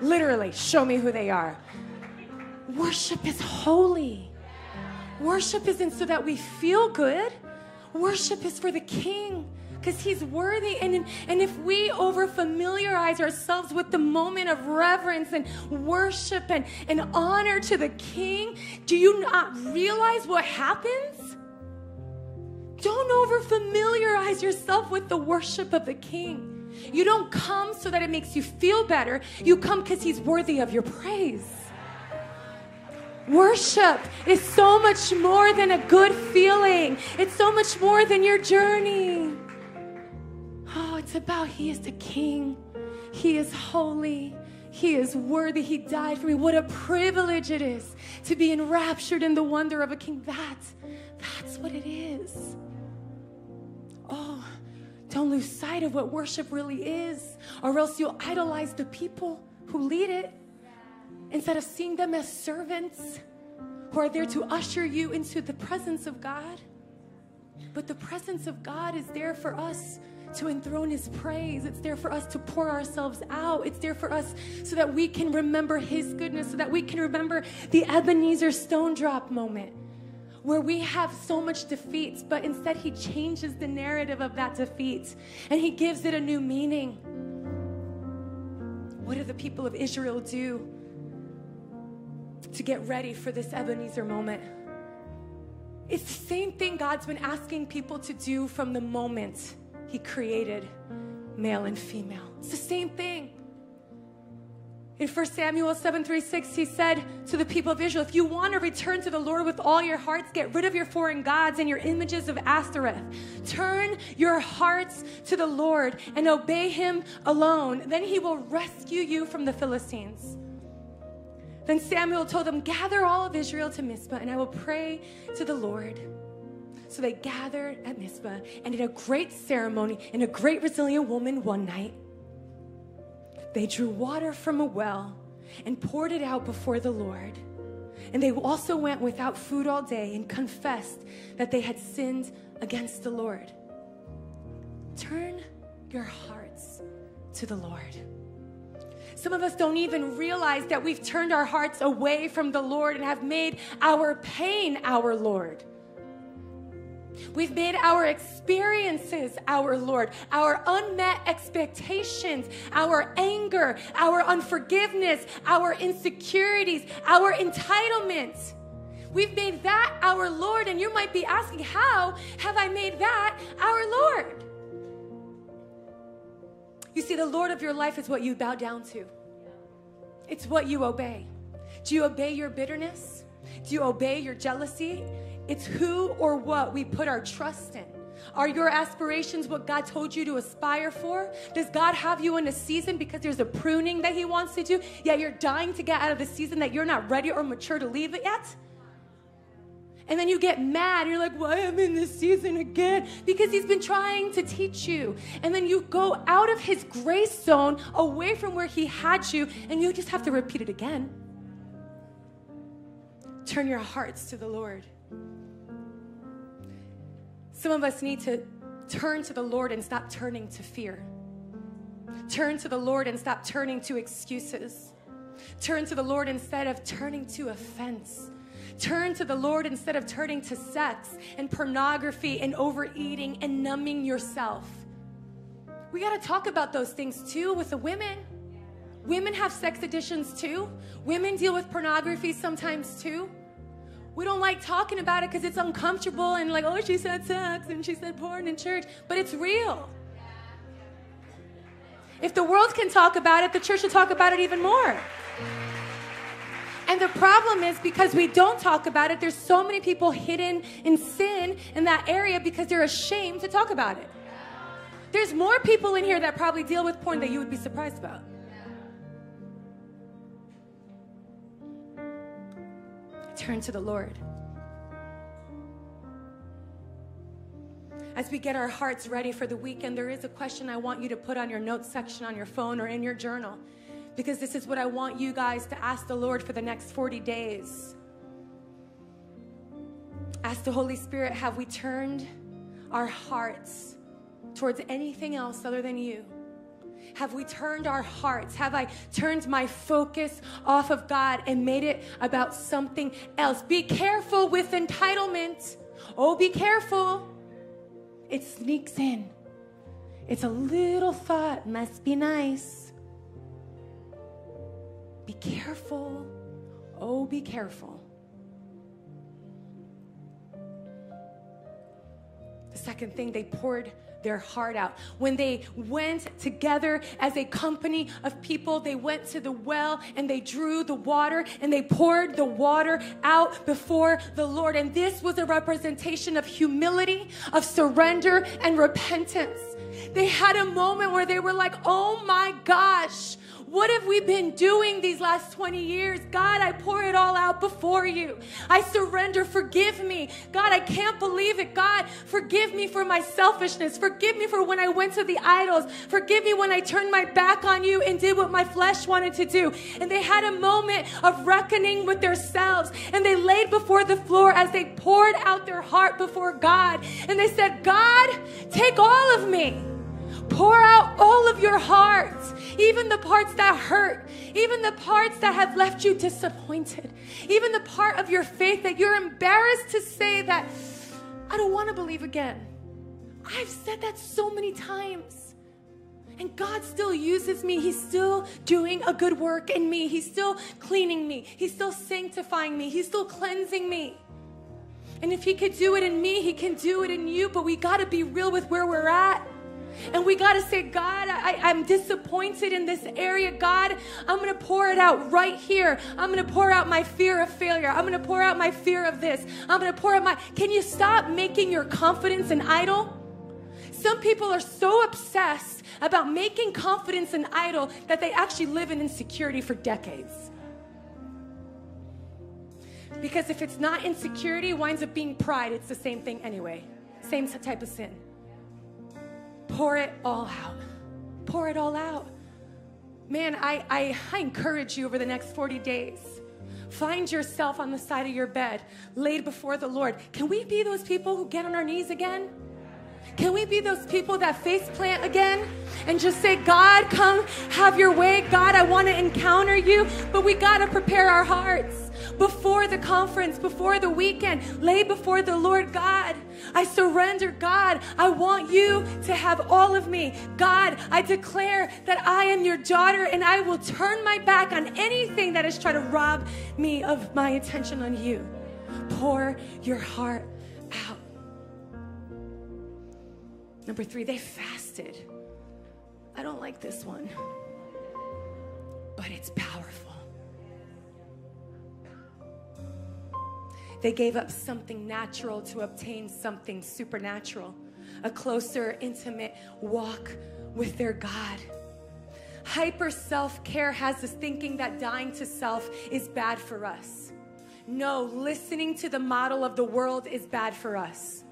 Literally, show me who they are. Worship is holy. Worship isn't so that we feel good. Worship is for the King because he's worthy. And, and if we over familiarize ourselves with the moment of reverence and worship and, and honor to the King, do you not realize what happens? Don't over familiarize yourself with the worship of the King. You don't come so that it makes you feel better. You come because He's worthy of your praise. Worship is so much more than a good feeling, it's so much more than your journey. It's about He is the King, He is holy. He is worthy. He died for me. What a privilege it is to be enraptured in the wonder of a king. That, that's what it is. Oh, don't lose sight of what worship really is, or else you'll idolize the people who lead it instead of seeing them as servants who are there to usher you into the presence of God. But the presence of God is there for us to enthrone His praise. It's there for us to pour ourselves out. It's there for us so that we can remember His goodness, so that we can remember the Ebenezer stone drop moment where we have so much defeats, but instead He changes the narrative of that defeat and He gives it a new meaning. What do the people of Israel do to get ready for this Ebenezer moment? It's the same thing God's been asking people to do from the moment He created male and female. It's the same thing. In 1 Samuel 7 3 6, he said to the people of Israel, If you want to return to the Lord with all your hearts, get rid of your foreign gods and your images of Ashtoreth. Turn your hearts to the Lord and obey him alone. Then he will rescue you from the Philistines. Then Samuel told them, Gather all of Israel to Mizpah, and I will pray to the Lord. So they gathered at Mizpah and did a great ceremony, and a great resilient woman one night they drew water from a well and poured it out before the Lord. And they also went without food all day and confessed that they had sinned against the Lord. Turn your hearts to the Lord. Some of us don't even realize that we've turned our hearts away from the Lord and have made our pain our Lord. We've made our experiences our Lord, our unmet expectations, our anger, our unforgiveness, our insecurities, our entitlement. We've made that our Lord, and you might be asking, How have I made that our Lord? You see, the Lord of your life is what you bow down to, it's what you obey. Do you obey your bitterness? Do you obey your jealousy? It's who or what we put our trust in. Are your aspirations what God told you to aspire for? Does God have you in a season because there's a pruning that He wants to do, yet you're dying to get out of the season that you're not ready or mature to leave it yet? And then you get mad. You're like, why am I in this season again? Because he's been trying to teach you. And then you go out of his grace zone, away from where he had you, and you just have to repeat it again. Turn your hearts to the Lord. Some of us need to turn to the Lord and stop turning to fear. Turn to the Lord and stop turning to excuses. Turn to the Lord instead of turning to offense. Turn to the Lord instead of turning to sex and pornography and overeating and numbing yourself. We got to talk about those things too with the women. Women have sex addictions too. Women deal with pornography sometimes too. We don't like talking about it because it's uncomfortable and like, oh, she said sex and she said porn in church, but it's real. If the world can talk about it, the church should talk about it even more. And the problem is because we don't talk about it, there's so many people hidden in sin in that area because they're ashamed to talk about it. There's more people in here that probably deal with porn that you would be surprised about. Turn to the Lord. As we get our hearts ready for the weekend, there is a question I want you to put on your notes section on your phone or in your journal because this is what I want you guys to ask the Lord for the next 40 days. Ask the Holy Spirit, have we turned our hearts towards anything else other than you? Have we turned our hearts? Have I turned my focus off of God and made it about something else? Be careful with entitlement. Oh, be careful. It sneaks in. It's a little thought, must be nice. Be careful. Oh, be careful. The second thing, they poured their heart out. When they went together as a company of people, they went to the well and they drew the water and they poured the water out before the Lord. And this was a representation of humility, of surrender, and repentance. They had a moment where they were like, oh my gosh, what have we been doing these last 20 years? God, I pour it all out before you. I surrender. Forgive me. God, I can't believe it. God, forgive me for my selfishness. Forgive me for when I went to the idols. Forgive me when I turned my back on you and did what my flesh wanted to do. And they had a moment of reckoning with themselves. And they laid before the floor as they poured out their heart before God. And they said, God, take all of me. Pour out all of your heart, even the parts that hurt, even the parts that have left you disappointed, even the part of your faith that you're embarrassed to say that I don't want to believe again. I've said that so many times. And God still uses me. He's still doing a good work in me. He's still cleaning me. He's still sanctifying me. He's still cleansing me. And if He could do it in me, He can do it in you. But we got to be real with where we're at. And we got to say, God, I, am disappointed in this area. God, I'm going to pour it out right here. I'm going to pour out my fear of failure. I'm going to pour out my fear of this. I'm going to pour out my. Can you stop making your confidence an idol? Some people are so obsessed about making confidence an idol that they actually live in insecurity for decades. Because if it's not insecurity, it winds up being pride. It's the same thing anyway. Same type of sin. Pour it all out. Pour it all out. Man, I, I, I encourage you over the next 40 days. Find yourself on the side of your bed, laid before the Lord. Can we be those people who get on our knees again? Can we be those people that face plant again and just say, God, come have your way. God, I want to encounter you. But we got to prepare our hearts before the conference, before the weekend. Lay before the Lord God. I surrender, God. I want you to have all of me. God, I declare that I am your daughter and I will turn my back on anything that is trying to rob me of my attention on you. Pour your heart out. Number three, they fasted. I don't like this one, but it's powerful. They gave up something natural to obtain something supernatural, a closer, intimate walk with their God. Hyper self care has this thinking that dying to self is bad for us. No, listening to the model of the world is bad for us.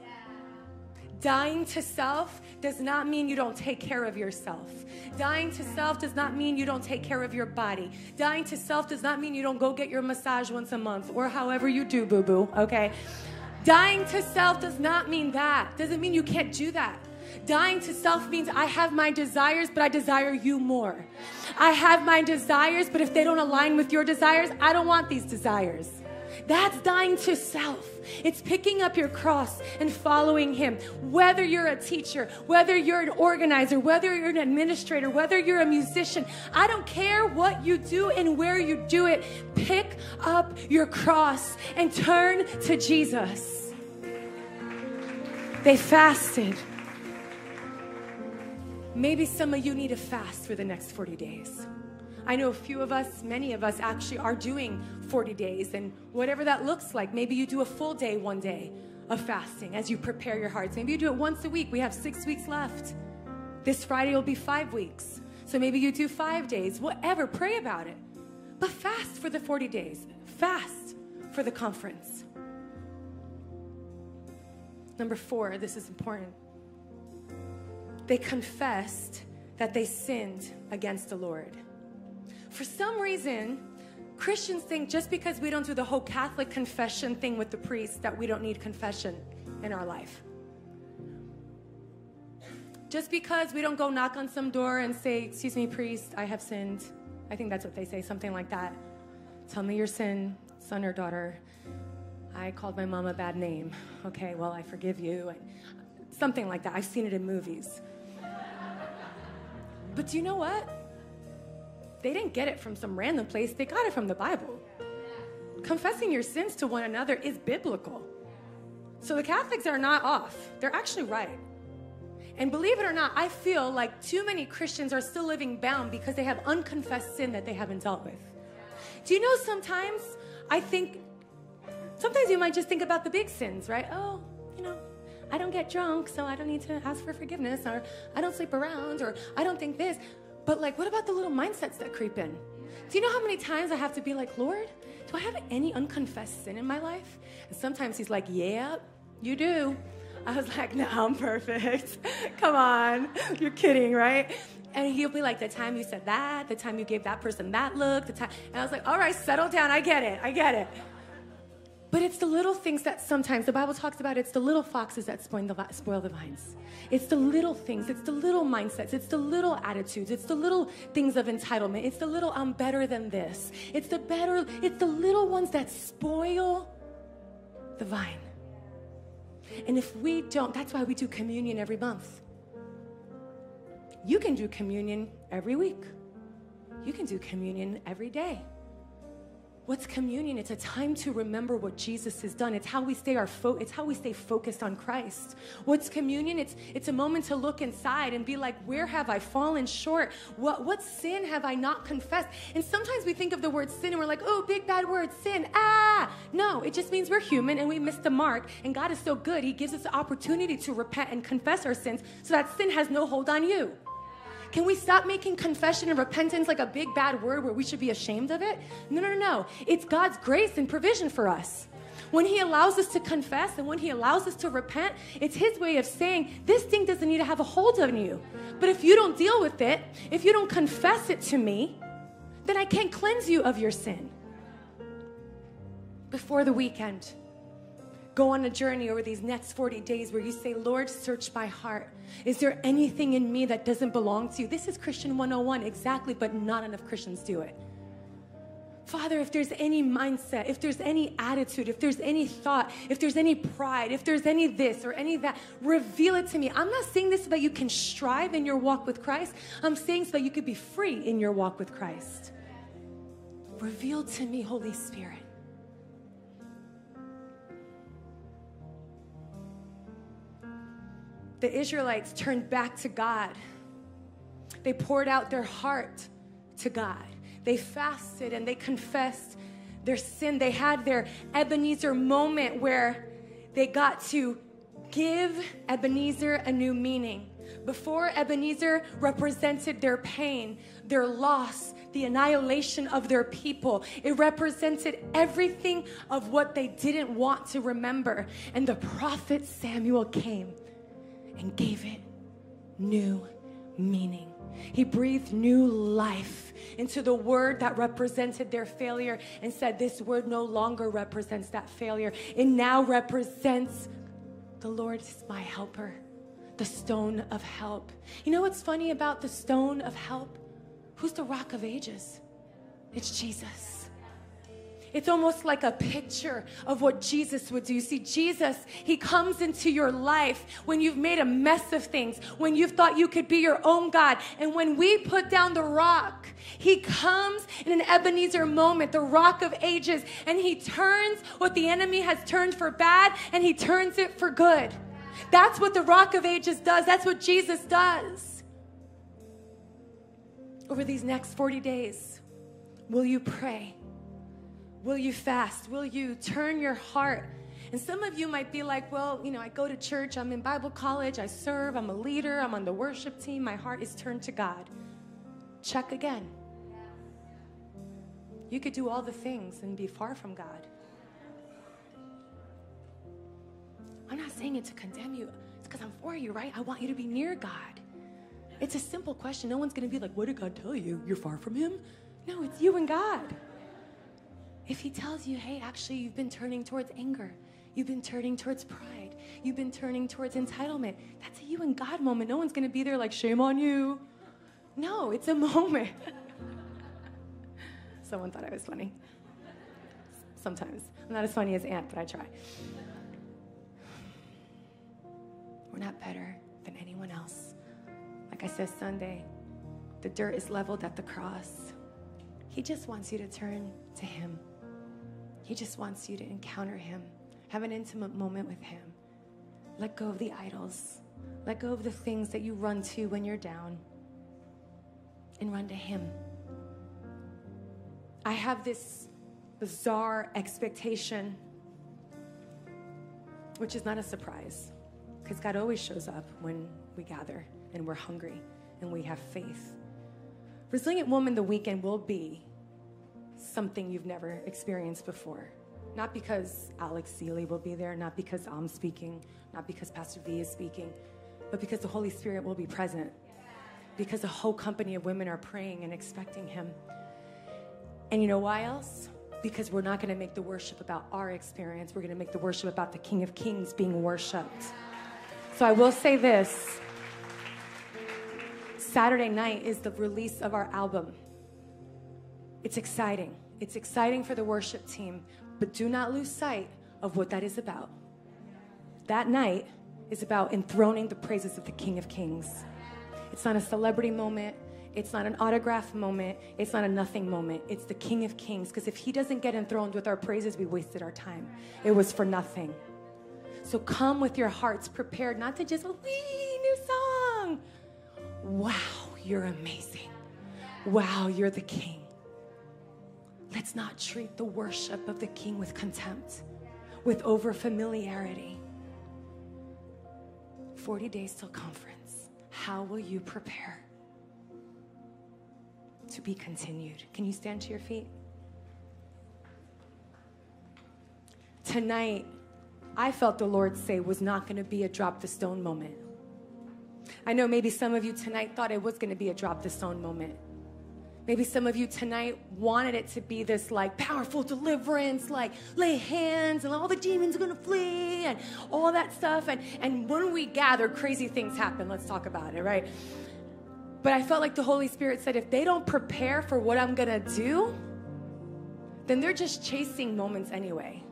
Dying to self does not mean you don't take care of yourself. Dying to self does not mean you don't take care of your body. Dying to self does not mean you don't go get your massage once a month or however you do, boo boo, okay? Dying to self does not mean that. Doesn't mean you can't do that. Dying to self means I have my desires, but I desire you more. I have my desires, but if they don't align with your desires, I don't want these desires. That's dying to self. It's picking up your cross and following Him. Whether you're a teacher, whether you're an organizer, whether you're an administrator, whether you're a musician, I don't care what you do and where you do it. Pick up your cross and turn to Jesus. They fasted. Maybe some of you need to fast for the next 40 days. I know a few of us, many of us actually are doing 40 days and whatever that looks like. Maybe you do a full day one day of fasting as you prepare your hearts. Maybe you do it once a week. We have six weeks left. This Friday will be five weeks. So maybe you do five days, whatever. Pray about it. But fast for the 40 days, fast for the conference. Number four, this is important. They confessed that they sinned against the Lord. For some reason, Christians think just because we don't do the whole Catholic confession thing with the priest that we don't need confession in our life. Just because we don't go knock on some door and say, Excuse me, priest, I have sinned. I think that's what they say, something like that. Tell me your sin, son or daughter. I called my mom a bad name. Okay, well, I forgive you. Something like that. I've seen it in movies. But do you know what? They didn't get it from some random place, they got it from the Bible. Confessing your sins to one another is biblical. So the Catholics are not off, they're actually right. And believe it or not, I feel like too many Christians are still living bound because they have unconfessed sin that they haven't dealt with. Do you know sometimes I think, sometimes you might just think about the big sins, right? Oh, you know, I don't get drunk, so I don't need to ask for forgiveness, or I don't sleep around, or I don't think this. But like, what about the little mindsets that creep in? Do you know how many times I have to be like, Lord, do I have any unconfessed sin in my life? And sometimes he's like, Yeah, you do. I was like, No, I'm perfect. Come on. You're kidding, right? And he'll be like, The time you said that, the time you gave that person that look, the time. And I was like, All right, settle down. I get it. I get it. But it's the little things that sometimes the Bible talks about. It's the little foxes that spoil the, spoil the vines. It's the little things. It's the little mindsets. It's the little attitudes. It's the little things of entitlement. It's the little I'm better than this. It's the better. It's the little ones that spoil the vine. And if we don't, that's why we do communion every month. You can do communion every week. You can do communion every day. What's communion? It's a time to remember what Jesus has done. It's how we stay our fo- it's how we stay focused on Christ. What's communion? It's it's a moment to look inside and be like, where have I fallen short? What what sin have I not confessed? And sometimes we think of the word sin and we're like, oh, big bad word, sin. Ah, no, it just means we're human and we missed the mark. And God is so good; He gives us the opportunity to repent and confess our sins, so that sin has no hold on you. Can we stop making confession and repentance like a big bad word where we should be ashamed of it? No, no, no, no. It's God's grace and provision for us. When He allows us to confess and when He allows us to repent, it's His way of saying, This thing doesn't need to have a hold on you. But if you don't deal with it, if you don't confess it to me, then I can't cleanse you of your sin. Before the weekend, go on a journey over these next 40 days where you say, Lord, search my heart. Is there anything in me that doesn't belong to you? This is Christian 101, exactly, but not enough Christians do it. Father, if there's any mindset, if there's any attitude, if there's any thought, if there's any pride, if there's any this or any that, reveal it to me. I'm not saying this so that you can strive in your walk with Christ. I'm saying so that you could be free in your walk with Christ. Reveal to me, Holy Spirit. The Israelites turned back to God. They poured out their heart to God. They fasted and they confessed their sin. They had their Ebenezer moment where they got to give Ebenezer a new meaning. Before, Ebenezer represented their pain, their loss, the annihilation of their people. It represented everything of what they didn't want to remember. And the prophet Samuel came and gave it new meaning. He breathed new life into the word that represented their failure and said, This word no longer represents that failure. It now represents the Lord is my helper, the stone of help. You know what's funny about the stone of help? Who's the rock of ages? It's Jesus. It's almost like a picture of what Jesus would do. You see, Jesus, He comes into your life when you've made a mess of things, when you've thought you could be your own God. And when we put down the rock, He comes in an Ebenezer moment, the rock of ages, and He turns what the enemy has turned for bad and He turns it for good. That's what the rock of ages does. That's what Jesus does. Over these next 40 days, will you pray? Will you fast? Will you turn your heart? And some of you might be like, well, you know, I go to church, I'm in Bible college, I serve, I'm a leader, I'm on the worship team, my heart is turned to God. Check again. You could do all the things and be far from God. I'm not saying it to condemn you, it's because I'm for you, right? I want you to be near God. It's a simple question. No one's going to be like, what did God tell you? You're far from Him? No, it's you and God. If he tells you, hey, actually, you've been turning towards anger, you've been turning towards pride, you've been turning towards entitlement, that's a you and God moment. No one's gonna be there like, shame on you. No, it's a moment. Someone thought I was funny. Sometimes. I'm not as funny as Aunt, but I try. We're not better than anyone else. Like I said Sunday, the dirt is leveled at the cross. He just wants you to turn to Him. He just wants you to encounter Him, have an intimate moment with Him. Let go of the idols, let go of the things that you run to when you're down, and run to Him. I have this bizarre expectation, which is not a surprise, because God always shows up when we gather and we're hungry and we have faith. Resilient Woman the weekend will be something you've never experienced before. Not because Alex Seeley will be there, not because I'm speaking, not because Pastor V is speaking, but because the Holy Spirit will be present. Because the whole company of women are praying and expecting Him. And you know why else? because we're not going to make the worship about our experience. We're going to make the worship about the King of Kings being worshiped. So I will say this Saturday night is the release of our album. It's exciting. It's exciting for the worship team, but do not lose sight of what that is about. That night is about enthroning the praises of the King of Kings. It's not a celebrity moment. It's not an autograph moment. It's not a nothing moment. It's the King of Kings. Because if he doesn't get enthroned with our praises, we wasted our time. It was for nothing. So come with your hearts prepared, not to just, wee, new song. Wow, you're amazing. Wow, you're the King. Let's not treat the worship of the King with contempt, with over familiarity. 40 days till conference. How will you prepare? to be continued. Can you stand to your feet? Tonight, I felt the Lord say was not going to be a drop the stone moment. I know maybe some of you tonight thought it was going to be a drop the stone moment. Maybe some of you tonight wanted it to be this like powerful deliverance, like lay hands and all the demons are gonna flee and all that stuff. And, and when we gather, crazy things happen. Let's talk about it, right? But I felt like the Holy Spirit said, if they don't prepare for what I'm gonna do, then they're just chasing moments anyway.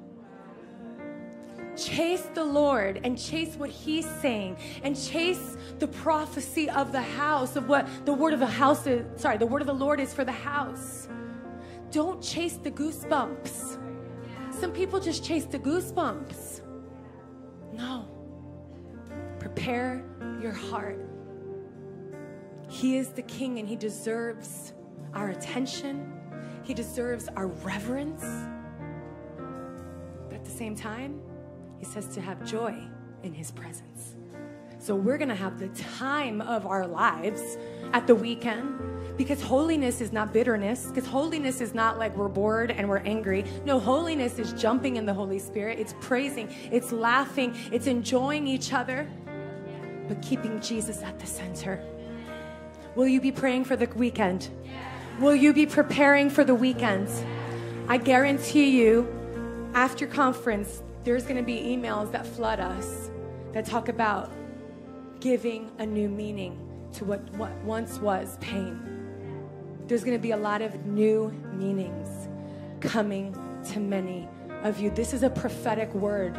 Chase the Lord and chase what He's saying and chase the prophecy of the house, of what the word of the house is, sorry, the word of the Lord is for the house. Don't chase the goosebumps. Some people just chase the goosebumps. No. Prepare your heart he is the King and He deserves our attention, He deserves our reverence. But at the same time, He says to have joy in His presence. So we're gonna have the time of our lives at the weekend because holiness is not bitterness, because holiness is not like we're bored and we're angry. No, holiness is jumping in the Holy Spirit, it's praising, it's laughing, it's enjoying each other, but keeping Jesus at the center. Will you be praying for the weekend? Will you be preparing for the weekend? I guarantee you, after conference, there's going to be emails that flood us that talk about giving a new meaning to what, what once was pain. There's going to be a lot of new meanings coming to many of you. This is a prophetic word.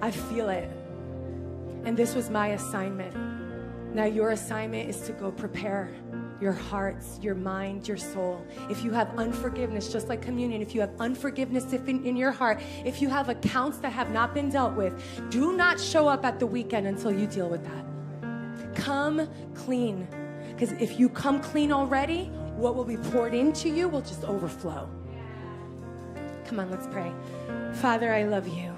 I feel it. And this was my assignment. Now, your assignment is to go prepare your hearts, your mind, your soul. If you have unforgiveness, just like communion, if you have unforgiveness in, in, your heart, if you have accounts that have not been dealt with, do not show up at the weekend until you deal with that. Come clean. Because if you come clean already, what will be poured into you will just overflow. Come on, let's pray. Father, I love you.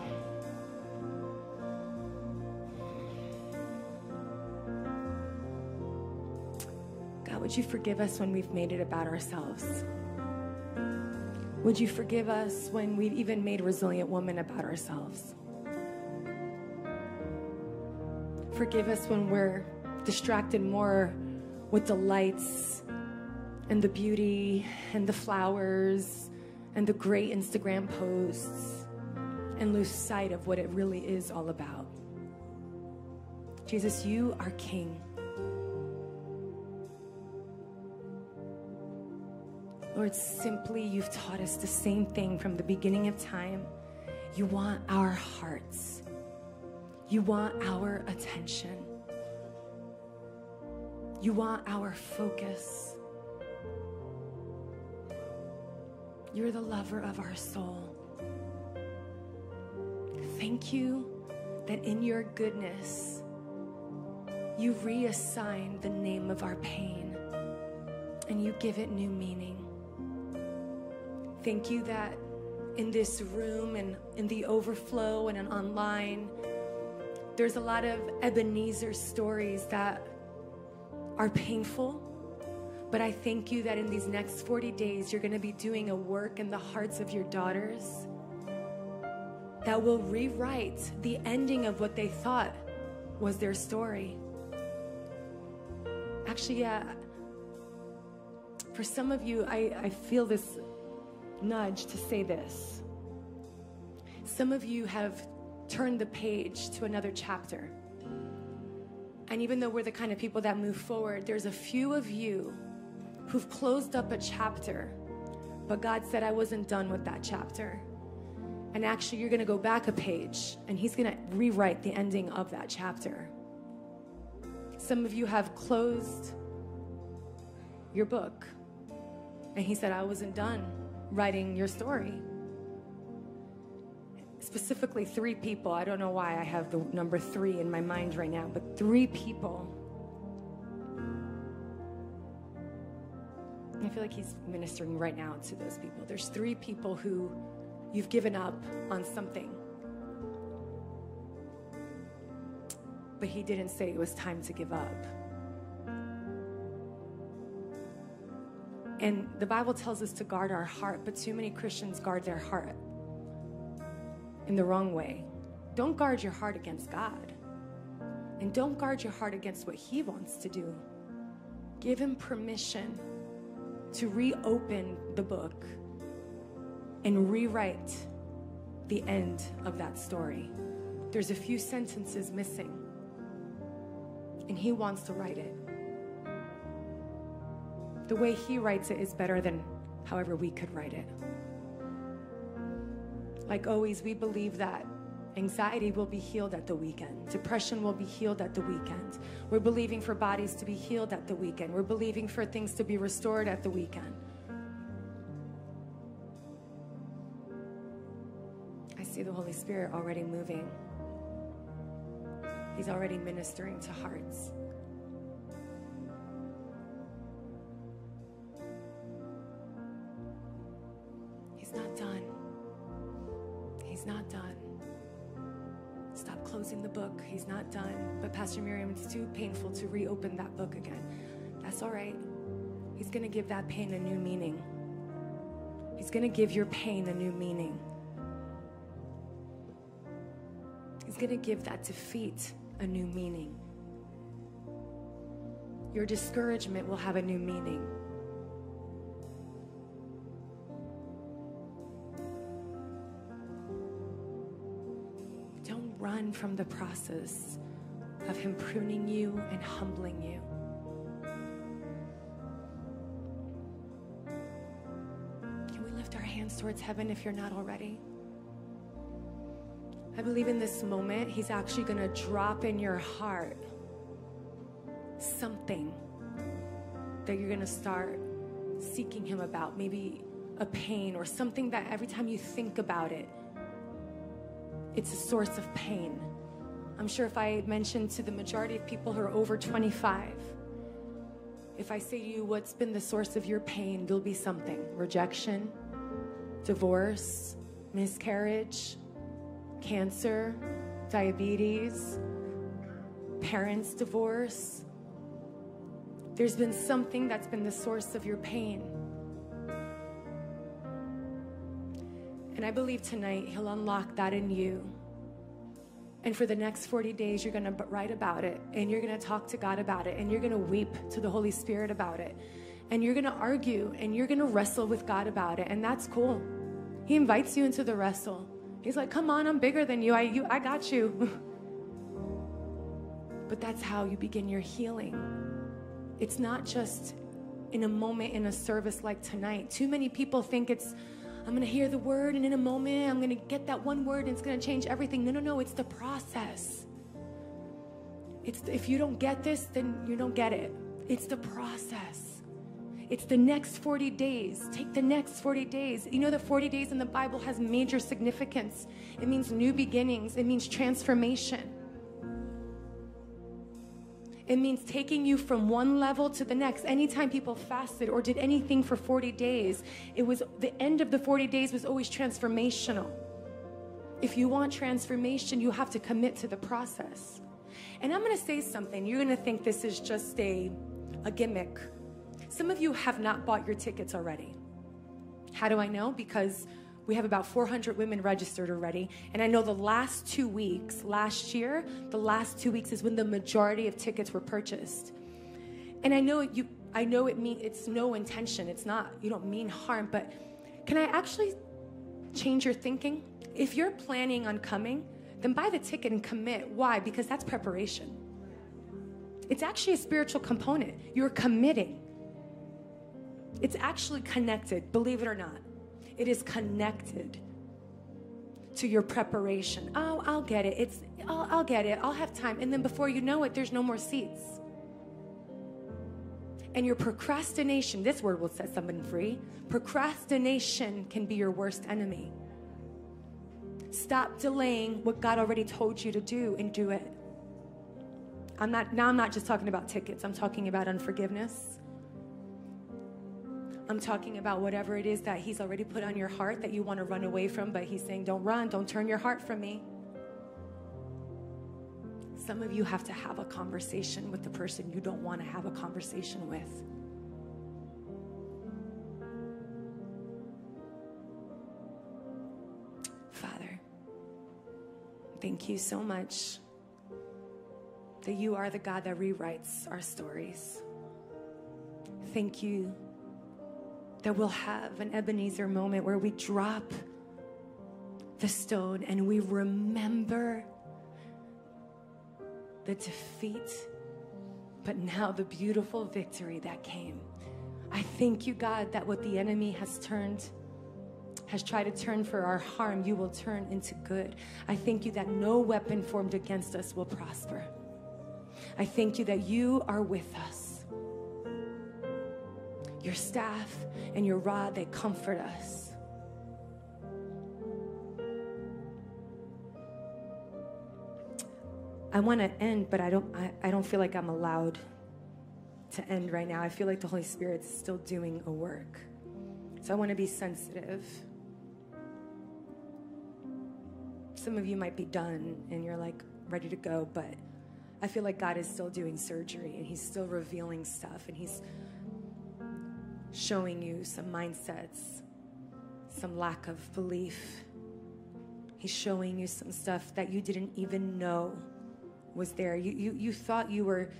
Would you forgive us when we've made it about ourselves? Would you forgive us when we've even made resilient woman about ourselves? Forgive us when we're distracted more with the lights and the beauty and the flowers and the great Instagram posts and lose sight of what it really is all about. Jesus, you are King. Lord, simply you've taught us the same thing from the beginning of time. You want our hearts, you want our attention, you want our focus. You're the lover of our soul. Thank you that in your goodness, you reassign the name of our pain and you give it new meaning. Thank you that in this room and in the overflow and online, there's a lot of Ebenezer stories that are painful. But I thank you that in these next 40 days, you're going to be doing a work in the hearts of your daughters that will rewrite the ending of what they thought was their story. Actually, yeah, for some of you, I, I feel this nudge to say this. Some of you have turned the page to another chapter. And even though we're the kind of people that move forward, there's a few of you who've closed up a chapter, but God said, I wasn't done with that chapter. And actually, you're going to go back a page and He's going to rewrite the ending of that chapter. Some of you have closed your book, and He said, I wasn't done writing your story. Specifically, three people. I don't know why I have the number three in my mind right now, but three people. I feel like he's ministering right now to those people. There's three people who you've given up on something. But he didn't say it was time to give up. And the Bible tells us to guard our heart, but too many Christians guard their heart in the wrong way. Don't guard your heart against God. And don't guard your heart against what He wants to do. Give Him permission to reopen the book and rewrite the end of that story. There's a few sentences missing, and He wants to write it. The way He writes it is better than however we could write it. Like always, we believe that anxiety will be healed at the weekend, depression will be healed at the weekend. We're believing for bodies to be healed at the weekend, we're believing for things to be restored at the weekend. I see the Holy Spirit already moving. He's already ministering to hearts. Closing the book. He's not done. But Pastor Miriam, it's too painful to reopen that book again. That's all right. He's going to give that pain a new meaning. He's going to give your pain a new meaning. He's going to give that defeat a new meaning. Your discouragement will have a new meaning. Run from the process of Him pruning you and humbling you. Can we lift our hands towards heaven if you're not already? I believe in this moment, He's actually going to drop in your heart something that you're going to start seeking Him about. Maybe a pain or something that every time you think about it, it's a source of pain. I'm sure if I mention to the majority of people who are over 25, if I say to you, what's been the source of your pain, there'll be something rejection, divorce, miscarriage, cancer, diabetes, parents' divorce. There's been something that's been the source of your pain. And I believe tonight He'll unlock that in you. And for the next 40 days, you're going to write about it and you're going to talk to God about it and you're going to weep to the Holy Spirit about it. And you're going to argue and you're going to wrestle with God about it. And that's cool. He invites you into the wrestle. He's like, come on, I'm bigger than you. I, you, I got you. but that's how you begin your healing. It's not just in a moment in a service like tonight. Too many people think it's, I'm going to hear the word, and in a moment, I'm going to get that one word, and it's going to change everything. No, no, no. It's the process. It's if you don't get this, then you don't get it. It's the process. It's the next 40 days. Take the next 40 days. You know, the 40 days in the Bible has major significance. It means new beginnings, it means transformation. It means taking you from one level to the next. Anytime people fasted or did anything for 40 days, it was the end of the 40 days was always transformational. If you want transformation, you have to commit to the process. And I'm going to say something. You're going to think this is just a, a gimmick. Some of you have not bought your tickets already. How do I know? Because we have about 400 women registered already. And I know the last two weeks, last year, the last two weeks is when the majority of tickets were purchased. And I know you, I know it mean it's no intention. It's not, you don't mean harm, but Can I actually change your thinking? If you're planning on coming, then buy the ticket and commit. Why? Because that's preparation. It's actually a spiritual component. You're committing. It's actually connected, believe it or not. It is connected to your preparation. Oh, I'll get it. It's I'll, I'll get it. I'll have time. And then before you know it, there's no more seats. And your procrastination, this word will set someone free. Procrastination can be your worst enemy. Stop delaying what God already told you to do and do it. I'm not now I'm not just talking about tickets. I'm talking about unforgiveness. I'm talking about whatever it is that he's already put on your heart that you want to run away from, but he's saying, "Don't run. Don't turn your heart from me." Some of you have to have a conversation with the person you don't want to have a conversation with. Father, thank you so much that you are the God that rewrites our stories. Thank you that we'll have an Ebenezer moment where we drop the stone and we remember the defeat, but now the beautiful victory that came. I thank you, God, that what the enemy has turned, has tried to turn for our harm, you will turn into good. I thank you that no weapon formed against us will prosper. I thank you that you are with us. Your staff and your rod, they comfort us. I want to end, but I don't I, I don't feel like I'm allowed to end right now. I feel like the Holy Spirit's still doing a work. So I want to be sensitive. Some of you might be done and you're like ready to go, but I feel like God is still doing surgery and He's still revealing stuff and He's showing you some mindsets, some lack of belief. He's showing you some stuff that you didn't even know was there. You, you, you thought you were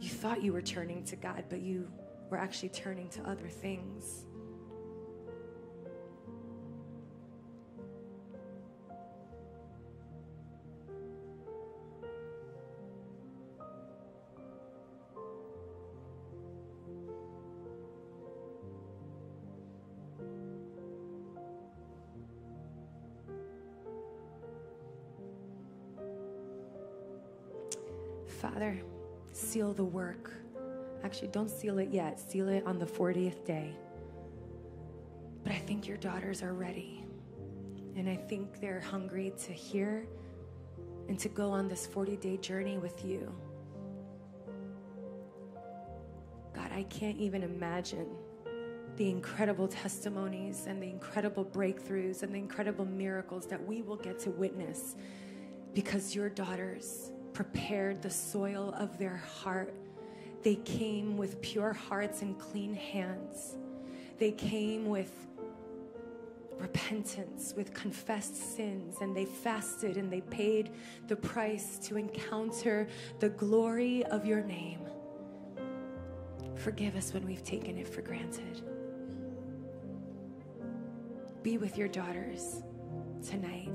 you thought you were turning to God, but you were actually turning to other things. Father, seal the work. Actually, don't seal it yet. Seal it on the 40th day. But I think your daughters are ready. And I think they're hungry to hear and to go on this 40 day journey with you. God, I can't even imagine the incredible testimonies and the incredible breakthroughs and the incredible miracles that we will get to witness because your daughters prepared the soil of their heart. They came with pure hearts and clean hands. They came with repentance, with confessed sins, and they fasted and they paid the price to encounter the glory of your name. Forgive us when we've taken it for granted. Be with your daughters tonight.